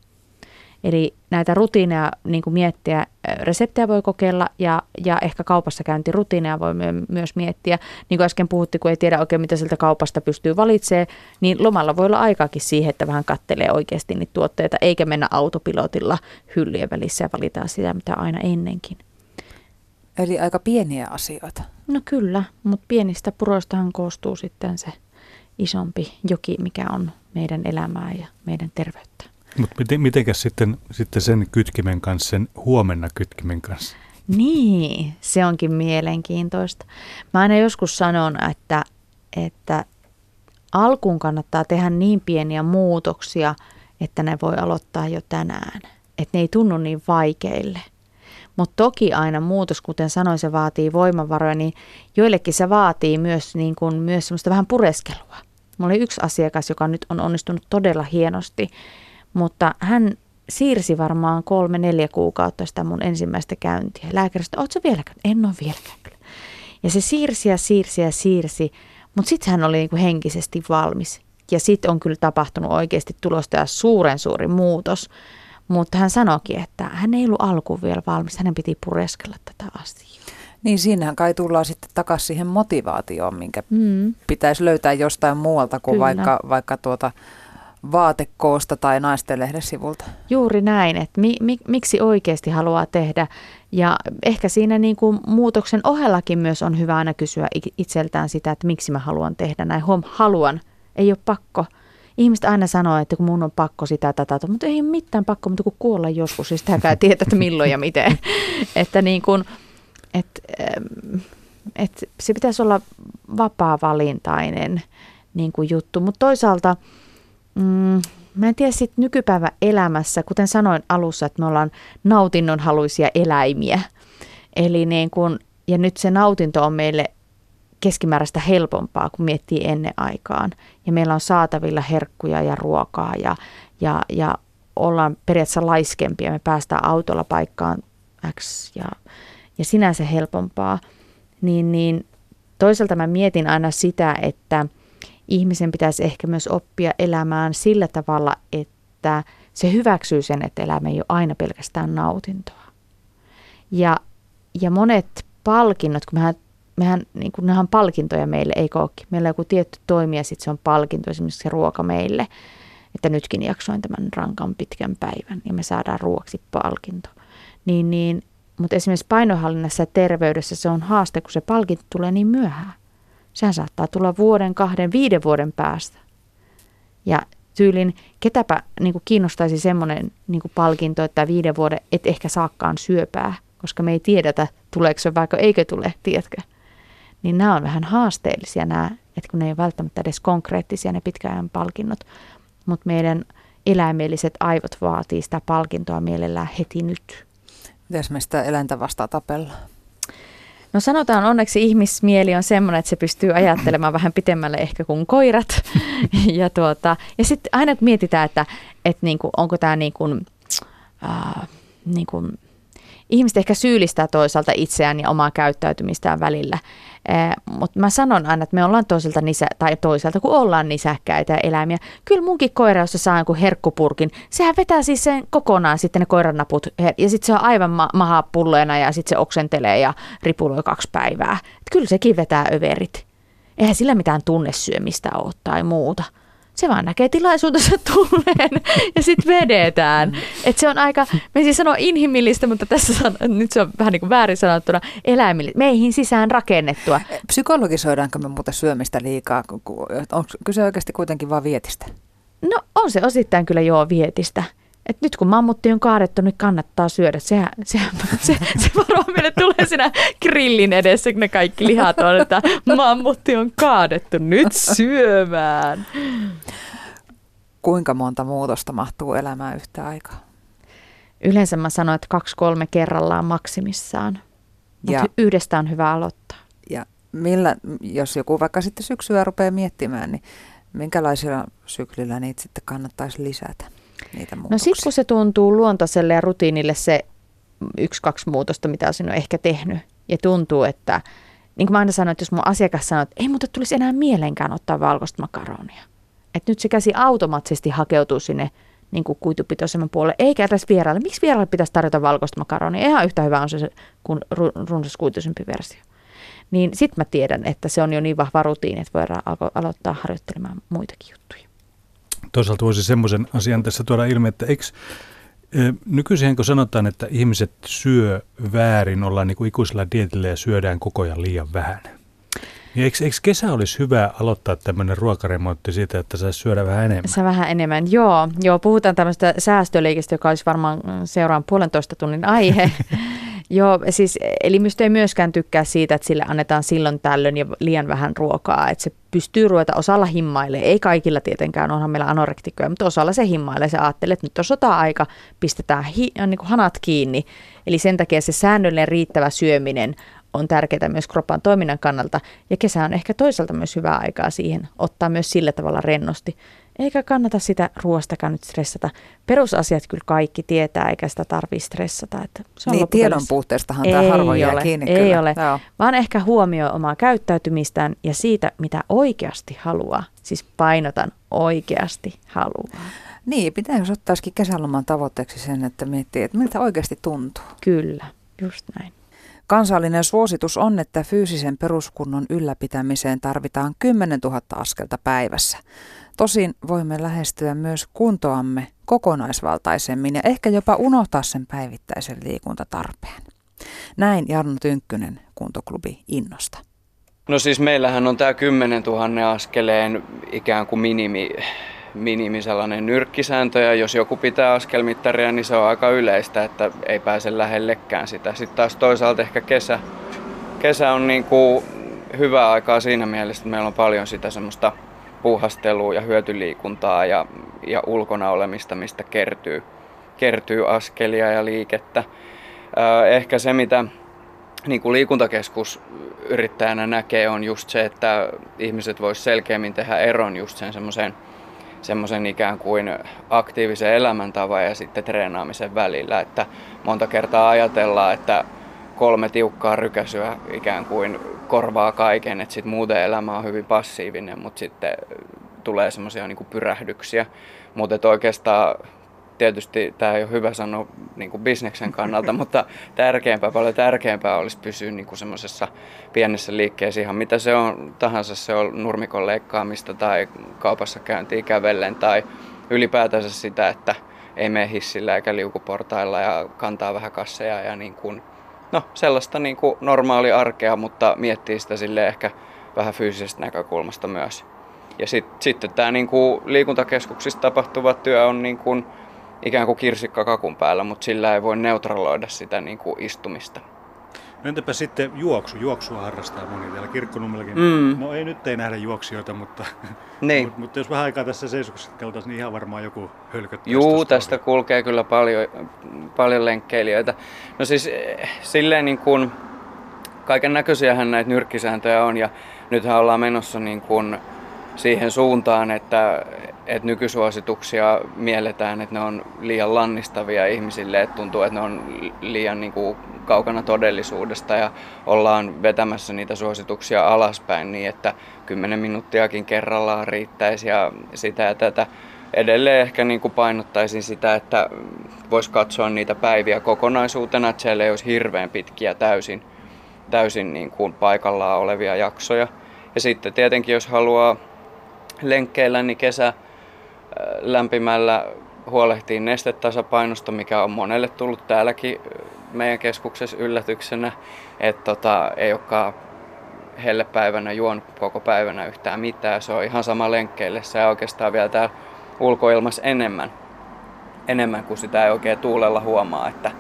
Eli näitä rutiineja niin kuin miettiä, reseptejä voi kokeilla ja, ja ehkä kaupassa rutiineja voi my- myös miettiä. Niin kuin äsken puhuttiin, kun ei tiedä oikein mitä sieltä kaupasta pystyy valitsemaan, niin lomalla voi olla aikaakin siihen, että vähän kattelee oikeasti niitä tuotteita, eikä mennä autopilotilla hyllyjen välissä ja valitaan sitä, mitä aina ennenkin. Eli aika pieniä asioita. No kyllä, mutta pienistä puroistahan koostuu sitten se isompi joki, mikä on meidän elämää ja meidän terveyttä. Mutta miten, mitenkäs sitten, sitten sen kytkimen kanssa, sen huomenna kytkimen kanssa? Niin, se onkin mielenkiintoista. Mä aina joskus sanon, että, että alkuun kannattaa tehdä niin pieniä muutoksia, että ne voi aloittaa jo tänään. Että ne ei tunnu niin vaikeille. Mutta toki aina muutos, kuten sanoin, se vaatii voimavaroja, niin joillekin se vaatii myös, niin kuin, myös semmoista vähän pureskelua. Mulla oli yksi asiakas, joka nyt on onnistunut todella hienosti, mutta hän siirsi varmaan kolme, neljä kuukautta sitä mun ensimmäistä käyntiä. Lääkäristä, ootko vieläkään? En ole vieläkään kyllä. Ja se siirsi ja siirsi ja siirsi, mutta sitten hän oli niinku henkisesti valmis. Ja sitten on kyllä tapahtunut oikeasti tulosta ja suuren suuri muutos. Mutta hän sanoikin, että hän ei ollut alkuun vielä valmis, hänen piti pureskella tätä asiaa. Niin siinähän kai tullaan sitten takaisin siihen motivaatioon, minkä mm. pitäisi löytää jostain muualta kuin vaikka, vaikka tuota vaatekoosta tai naisten lehden sivulta. Juuri näin, että mi, mi, miksi oikeasti haluaa tehdä. Ja ehkä siinä niin kuin muutoksen ohellakin myös on hyvä aina kysyä itseltään sitä, että miksi mä haluan tehdä näin. Huom, haluan, ei ole pakko. Ihmiset aina sanoo, että kun mun on pakko sitä tätä, mutta ei ole mitään pakko, mutta kun kuolla joskus, niin sitäkään tietää, että milloin ja miten. [LAUGHS] että niin kuin, et, et se pitäisi olla vapaa-valintainen niin kuin juttu, mutta toisaalta – Mm, mä en tiedä sitten nykypäivän elämässä, kuten sanoin alussa, että me ollaan nautinnonhaluisia eläimiä. Eli niin kun, ja nyt se nautinto on meille keskimääräistä helpompaa, kun miettii ennen aikaan. Ja meillä on saatavilla herkkuja ja ruokaa ja, ja, ja ollaan periaatteessa laiskempia. Me päästään autolla paikkaan X ja, ja sinänsä helpompaa. Niin, niin toisaalta mä mietin aina sitä, että – ihmisen pitäisi ehkä myös oppia elämään sillä tavalla, että se hyväksyy sen, että elämä ei ole aina pelkästään nautintoa. Ja, ja monet palkinnot, kun mehän, mehän niin kuin nehän on palkintoja meille, ei olekin. Meillä on joku tietty toimija, sitten se on palkinto, esimerkiksi se ruoka meille, että nytkin jaksoin tämän rankan pitkän päivän ja me saadaan ruoksi palkinto. Niin, niin, mutta esimerkiksi painohallinnassa ja terveydessä se on haaste, kun se palkinto tulee niin myöhään. Sehän saattaa tulla vuoden, kahden, viiden vuoden päästä. Ja tyylin, ketäpä niin kuin kiinnostaisi semmoinen niin kuin palkinto, että viiden vuoden et ehkä saakkaan syöpää, koska me ei tiedetä, tuleeko se vaikka eikö tule, tiedätkö? Niin nämä on vähän haasteellisia nämä, että kun ne ei välttämättä edes konkreettisia ne pitkäajan palkinnot, mutta meidän eläimelliset aivot vaatii sitä palkintoa mielellään heti nyt. Miten me sitä eläintä vastaan tapellaan? No sanotaan onneksi ihmismieli on semmoinen, että se pystyy ajattelemaan vähän pitemmälle ehkä kuin koirat. [LAUGHS] ja tuota, ja sitten aina mietitään, että, että niinku, onko tämä niin kuin, äh, niin kuin ihmiset ehkä syyllistää toisaalta itseään ja omaa käyttäytymistään välillä. Eh, Mutta mä sanon aina, että me ollaan toiselta nisä, tai toisaalta, kun ollaan nisäkkäitä eläimiä. Kyllä munkin koira, jos se saa jonkun herkkupurkin, sehän vetää siis sen kokonaan sitten ne koirannaput. Ja sitten se on aivan ma- maha pulleena ja sitten se oksentelee ja ripuloi kaksi päivää. Et kyllä sekin vetää överit. Eihän sillä mitään tunnesyömistä ole tai muuta se vaan näkee tilaisuutensa [LAUGHS] tulleen ja sitten vedetään. Et se on aika, me siis sanoo inhimillistä, mutta tässä san, nyt se on vähän niin kuin väärin sanottuna, eläimillistä, meihin sisään rakennettua. Psykologisoidaanko me muuten syömistä liikaa? Onko kyse oikeasti kuitenkin vain vietistä? No on se osittain kyllä joo vietistä että nyt kun mammutti on kaadettu, niin kannattaa syödä. Sehän, sehän, [LAUGHS] se, se varmaan meille tulee siinä grillin edessä, kun ne kaikki lihat on, että mammutti on kaadettu, nyt syömään. Kuinka monta muutosta mahtuu elämään yhtä aikaa? Yleensä mä sanon, että kaksi-kolme kerrallaan maksimissaan. Mutta yhdestä on hyvä aloittaa. Ja millä, jos joku vaikka sitten syksyä rupeaa miettimään, niin minkälaisilla syklillä niitä sitten kannattaisi lisätä? Niitä muutoksia? No sitten kun se tuntuu luontaiselle ja rutiinille se yksi-kaksi muutosta, mitä olisin ehkä tehnyt. Ja tuntuu, että niin kuin mä aina sanoin, että jos mun asiakas sanoo, että ei mutta tulisi enää mielenkään ottaa valkoista makaronia. Että nyt se käsi automaattisesti hakeutuu sinne niin kuin kuitupitoisemman puolelle, eikä edes vieraalle. Miksi vieraalle pitäisi tarjota valkoista makaronia? Ihan yhtä hyvä on se kuin runsaskuituisempi versio. Niin sitten mä tiedän, että se on jo niin vahva rutiini, että voidaan alo- aloittaa harjoittelemaan muitakin juttuja. Toisaalta voisi semmoisen asian tässä tuoda ilmi, että eikö, Nykyisin kun sanotaan, että ihmiset syö väärin, ollaan niin kuin ikuisella dietillä ja syödään koko ajan liian vähän. Niin eikö, eikö kesä olisi hyvä aloittaa tämmöinen ruokaremontti siitä, että saisi syödä vähän enemmän? Se vähän enemmän, joo. Joo, puhutaan tämmöistä säästöliikestä, joka olisi varmaan seuraan puolentoista tunnin aihe. [LAUGHS] Joo, siis elimistö ei myöskään tykkää siitä, että sille annetaan silloin tällöin ja liian vähän ruokaa. Että se pystyy ruveta osalla himmailee. Ei kaikilla tietenkään, onhan meillä anorektikkoja, mutta osalla se himmailee. Se ajattelee, että nyt on sota-aika, pistetään hi, niin kuin hanat kiinni. Eli sen takia se säännöllinen riittävä syöminen on tärkeää myös kropan toiminnan kannalta. Ja kesä on ehkä toisaalta myös hyvää aikaa siihen ottaa myös sillä tavalla rennosti. Eikä kannata sitä ruoastakaan nyt stressata. Perusasiat kyllä kaikki tietää, eikä sitä tarvitse stressata. Että se on niin, tiedon puutteestahan tämä harvoin jää kiinni. Ei kyllä. ole, Joo. vaan ehkä huomioi omaa käyttäytymistään ja siitä, mitä oikeasti haluaa. Siis painotan oikeasti haluaa. Niin, pitääkö ottaisikin kesäloman tavoitteeksi sen, että miettii, että miltä oikeasti tuntuu? Kyllä, just näin. Kansallinen suositus on, että fyysisen peruskunnon ylläpitämiseen tarvitaan 10 000 askelta päivässä. Tosin voimme lähestyä myös kuntoamme kokonaisvaltaisemmin ja ehkä jopa unohtaa sen päivittäisen liikuntatarpeen. Näin Jarno Tynkkynen kuntoklubi Innosta. No siis meillähän on tämä 10 000 askeleen ikään kuin minimi, minimi sellainen nyrkkisääntö ja jos joku pitää askelmittaria, niin se on aika yleistä, että ei pääse lähellekään sitä. Sitten taas toisaalta ehkä kesä, kesä on niin kuin hyvä aikaa siinä mielessä, että meillä on paljon sitä semmoista puuhastelua ja hyötyliikuntaa ja, ja ulkona olemista, mistä kertyy, kertyy askelia ja liikettä. Ehkä se, mitä niin kuin liikuntakeskus yrittäjänä näkee, on just se, että ihmiset vois selkeämmin tehdä eron just sen semmoisen semmoisen ikään kuin aktiivisen elämäntavan ja sitten treenaamisen välillä. Että monta kertaa ajatellaan, että kolme tiukkaa rykäsyä ikään kuin korvaa kaiken, että sitten muuten elämä on hyvin passiivinen, mutta sitten tulee semmoisia niin pyrähdyksiä. Mutta oikeastaan tietysti tämä ei ole hyvä sanoa niin kuin bisneksen kannalta, [LAUGHS] mutta tärkeämpää, paljon tärkeämpää olisi pysyä niin kuin semmoisessa pienessä liikkeessä ihan mitä se on tahansa, se on nurmikon leikkaamista tai kaupassa käyntiä kävellen tai ylipäätänsä sitä, että ei mene hissillä eikä liukuportailla ja kantaa vähän kasseja ja niin kuin, no sellaista niin kuin normaali arkea, mutta miettii sitä sille ehkä vähän fyysisestä näkökulmasta myös. Ja sit, sitten tämä niin kuin liikuntakeskuksissa tapahtuva työ on niin kuin ikään kuin kirsikka kakun päällä, mutta sillä ei voi neutraloida sitä niin kuin istumista. No entäpä sitten juoksu? Juoksua harrastaa moni täällä kirkkonummellakin. Mm. No ei nyt ei nähdä juoksijoita, mutta, [LAUGHS] niin. mutta, mutta jos vähän aikaa tässä seisoksessa keltaisiin, niin ihan varmaan joku hölköttää. Juu, tästä ohi. kulkee kyllä paljon, paljon lenkkeilijöitä. No siis eh, silleen niin kuin, kaiken näköisiähän näitä nyrkkisääntöjä on ja nythän ollaan menossa niin kuin siihen suuntaan, että, että nykysuosituksia mielletään, että ne on liian lannistavia ihmisille, että tuntuu, että ne on liian niin kuin, kaukana todellisuudesta ja ollaan vetämässä niitä suosituksia alaspäin niin, että 10 minuuttiakin kerrallaan riittäisi ja sitä ja tätä. Edelleen ehkä niin kuin painottaisin sitä, että voisi katsoa niitä päiviä kokonaisuutena, että siellä ei olisi hirveän pitkiä täysin, täysin niin kuin paikallaan olevia jaksoja. Ja sitten tietenkin, jos haluaa lenkkeillä, niin kesä lämpimällä huolehtii nestetasapainosta, mikä on monelle tullut täälläkin meidän keskuksessa yllätyksenä, että tota, ei olekaan hellepäivänä juonut koko päivänä yhtään mitään. Se on ihan sama lenkkeille. Se oikeastaan vielä täällä ulkoilmassa enemmän, enemmän kuin sitä ei oikein tuulella huomaa, että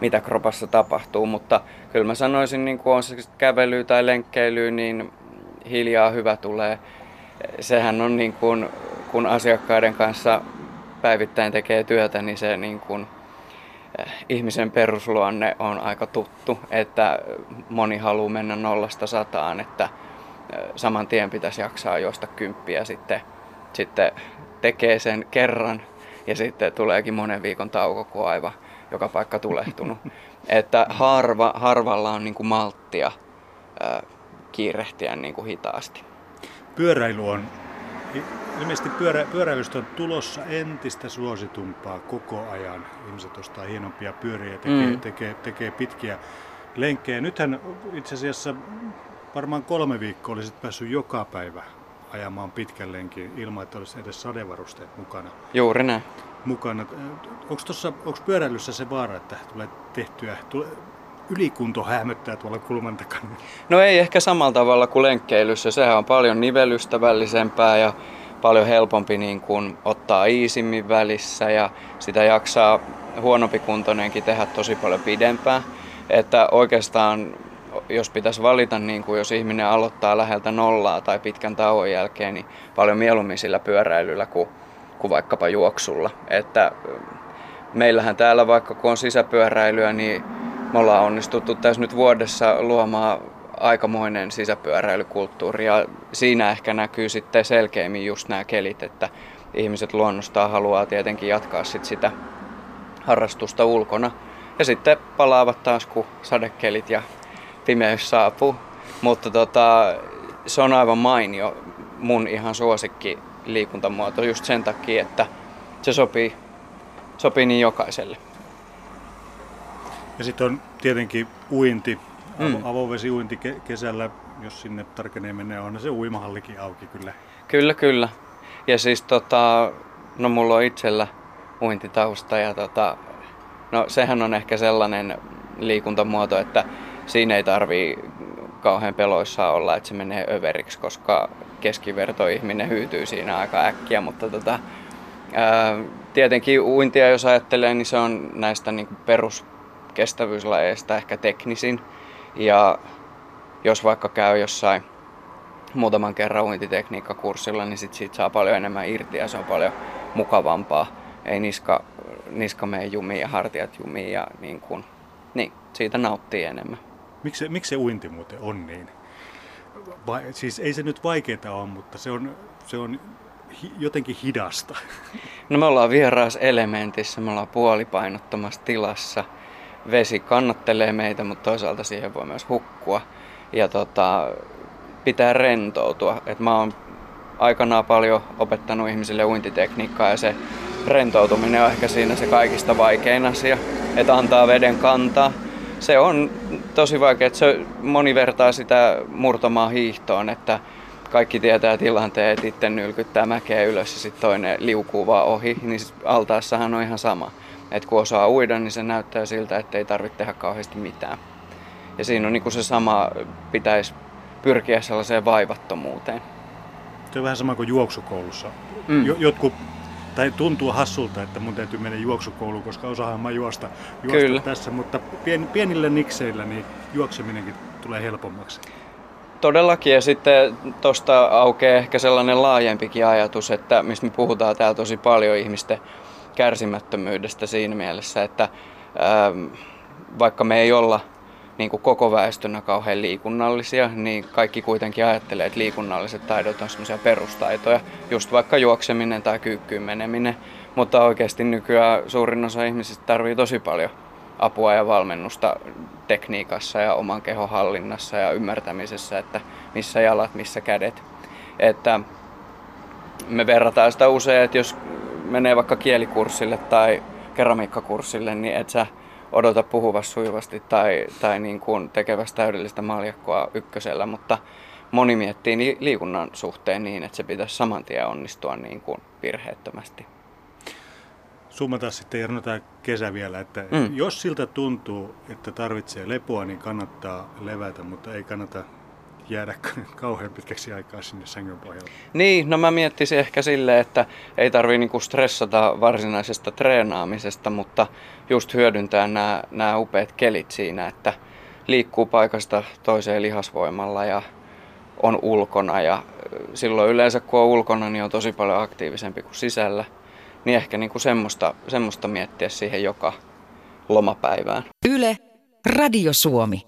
mitä kropassa tapahtuu. Mutta kyllä mä sanoisin, niin kuin on se kävely tai lenkkeily, niin hiljaa hyvä tulee. Sehän on niin kuin, kun asiakkaiden kanssa päivittäin tekee työtä, niin se niin kuin, eh, ihmisen perusluonne on aika tuttu, että moni haluaa mennä nollasta sataan, että eh, saman tien pitäisi jaksaa juosta kymppiä, sitten, sitten tekee sen kerran ja sitten tuleekin monen viikon tauko, kun aivan joka paikka tulehtunut. [LAUGHS] että harva, harvalla on niin kuin malttia ää, eh, kiirehtiä niin kuin hitaasti. Pyöräily on Ilmeisesti pyörä, pyöräilystä on tulossa entistä suositumpaa koko ajan. Ihmiset ostaa hienompia pyöriä ja tekee, mm. tekee, tekee pitkiä lenkkejä. Nythän itse asiassa varmaan kolme viikkoa olisit päässyt joka päivä ajamaan pitkän lenkin ilman, että olisi edes sadevarusteet mukana. Juuri näin. mukana. Onko, pyöräilyssä se vaara, että tulee tehtyä, tulee, ylikunto hämöttää tuolla kulman takana? No ei ehkä samalla tavalla kuin lenkkeilyssä. Sehän on paljon nivelystävällisempää ja paljon helpompi niin kuin ottaa iisimmin välissä ja sitä jaksaa huonompikuntoinenkin tehdä tosi paljon pidempään. Että oikeastaan jos pitäisi valita, niin kuin jos ihminen aloittaa läheltä nollaa tai pitkän tauon jälkeen, niin paljon mieluummin sillä pyöräilyllä kuin, kuin vaikkapa juoksulla. Että meillähän täällä vaikka kun on sisäpyöräilyä, niin me ollaan onnistuttu tässä nyt vuodessa luomaan aikamoinen sisäpyöräilykulttuuri ja siinä ehkä näkyy sitten selkeimmin just nämä kelit, että ihmiset luonnostaan haluaa tietenkin jatkaa sit sitä harrastusta ulkona. Ja sitten palaavat taas, kun sadekelit ja pimeys saapuu. Mutta tota, se on aivan mainio mun ihan suosikki liikuntamuoto just sen takia, että se sopii, sopii niin jokaiselle. Ja sitten on tietenkin uinti, mm. avovesiuinti kesällä, jos sinne tarkenee menee, on se uimahallikin auki kyllä. Kyllä, kyllä. Ja siis tota, no mulla on itsellä uintitausta ja tota, no sehän on ehkä sellainen liikuntamuoto, että siinä ei tarvii kauhean peloissaan olla, että se menee överiksi, koska keskivertoihminen hyytyy siinä aika äkkiä, mutta tota, ää, tietenkin uintia jos ajattelee, niin se on näistä niin peruskestävyyslajeista ehkä teknisin. Ja jos vaikka käy jossain muutaman kerran uintitekniikkakurssilla, niin sit siitä saa paljon enemmän irti ja se on paljon mukavampaa. Ei niska, niska mene jumiin ja hartiat jumiin ja niin kuin, niin, siitä nauttii enemmän. Miksi, miksi se uinti muuten on niin? Va, siis ei se nyt vaikeaa ole, mutta se on, se on hi, jotenkin hidasta. No me ollaan vieraassa elementissä, me ollaan puolipainottomassa tilassa. Vesi kannattelee meitä, mutta toisaalta siihen voi myös hukkua. Ja tota, pitää rentoutua. Et mä oon aikanaan paljon opettanut ihmisille uintitekniikkaa ja se rentoutuminen on ehkä siinä se kaikista vaikein asia. Että antaa veden kantaa se on tosi vaikea, että se moni vertaa sitä murtomaa hiihtoon, että kaikki tietää tilanteen, että itse nylkyttää mäkeä ylös ja sitten toinen liukuu vaan ohi, niin altaassahan on ihan sama. Että kun osaa uida, niin se näyttää siltä, että ei tarvitse tehdä kauheasti mitään. Ja siinä on niin kuin se sama, pitäisi pyrkiä sellaiseen vaivattomuuteen. Se on vähän sama kuin juoksukoulussa. Mm. Jotkut tai tuntuu hassulta, että mun täytyy mennä juoksukouluun, koska osaahan mä juosta, juosta Kyllä. tässä, mutta pien, pienillä nikseillä niin juokseminenkin tulee helpommaksi. Todellakin, ja sitten tuosta aukeaa ehkä sellainen laajempikin ajatus, että mistä me puhutaan täällä tosi paljon ihmisten kärsimättömyydestä siinä mielessä, että ää, vaikka me ei olla niin kuin koko väestönä kauhean liikunnallisia, niin kaikki kuitenkin ajattelee, että liikunnalliset taidot on semmoisia perustaitoja, just vaikka juokseminen tai kyykkyyn meneminen. Mutta oikeasti nykyään suurin osa ihmisistä tarvii tosi paljon apua ja valmennusta tekniikassa ja oman kehon hallinnassa ja ymmärtämisessä, että missä jalat, missä kädet. Että me verrataan sitä usein, että jos menee vaikka kielikurssille tai keramiikkakurssille, niin et sä odota puhuvassa sujuvasti tai, tai niin kuin tekevässä täydellistä maljakkoa ykkösellä, mutta moni miettii liikunnan suhteen niin, että se pitäisi saman tien onnistua niin kuin virheettömästi. Summataan sitten Jarno tämä kesä vielä, että mm. jos siltä tuntuu, että tarvitsee lepoa, niin kannattaa levätä, mutta ei kannata jäädä [LAUGHS] kauhean pitkäksi aikaa sinne sängyn pohjalle. Niin, no mä miettisin ehkä silleen, että ei tarvii niinku stressata varsinaisesta treenaamisesta, mutta just hyödyntää nämä, nämä upeat kelit siinä, että liikkuu paikasta toiseen lihasvoimalla ja on ulkona ja silloin yleensä kun on ulkona, niin on tosi paljon aktiivisempi kuin sisällä. Niin ehkä niinku semmoista, semmoista miettiä siihen joka lomapäivään. Yle, Radio Suomi.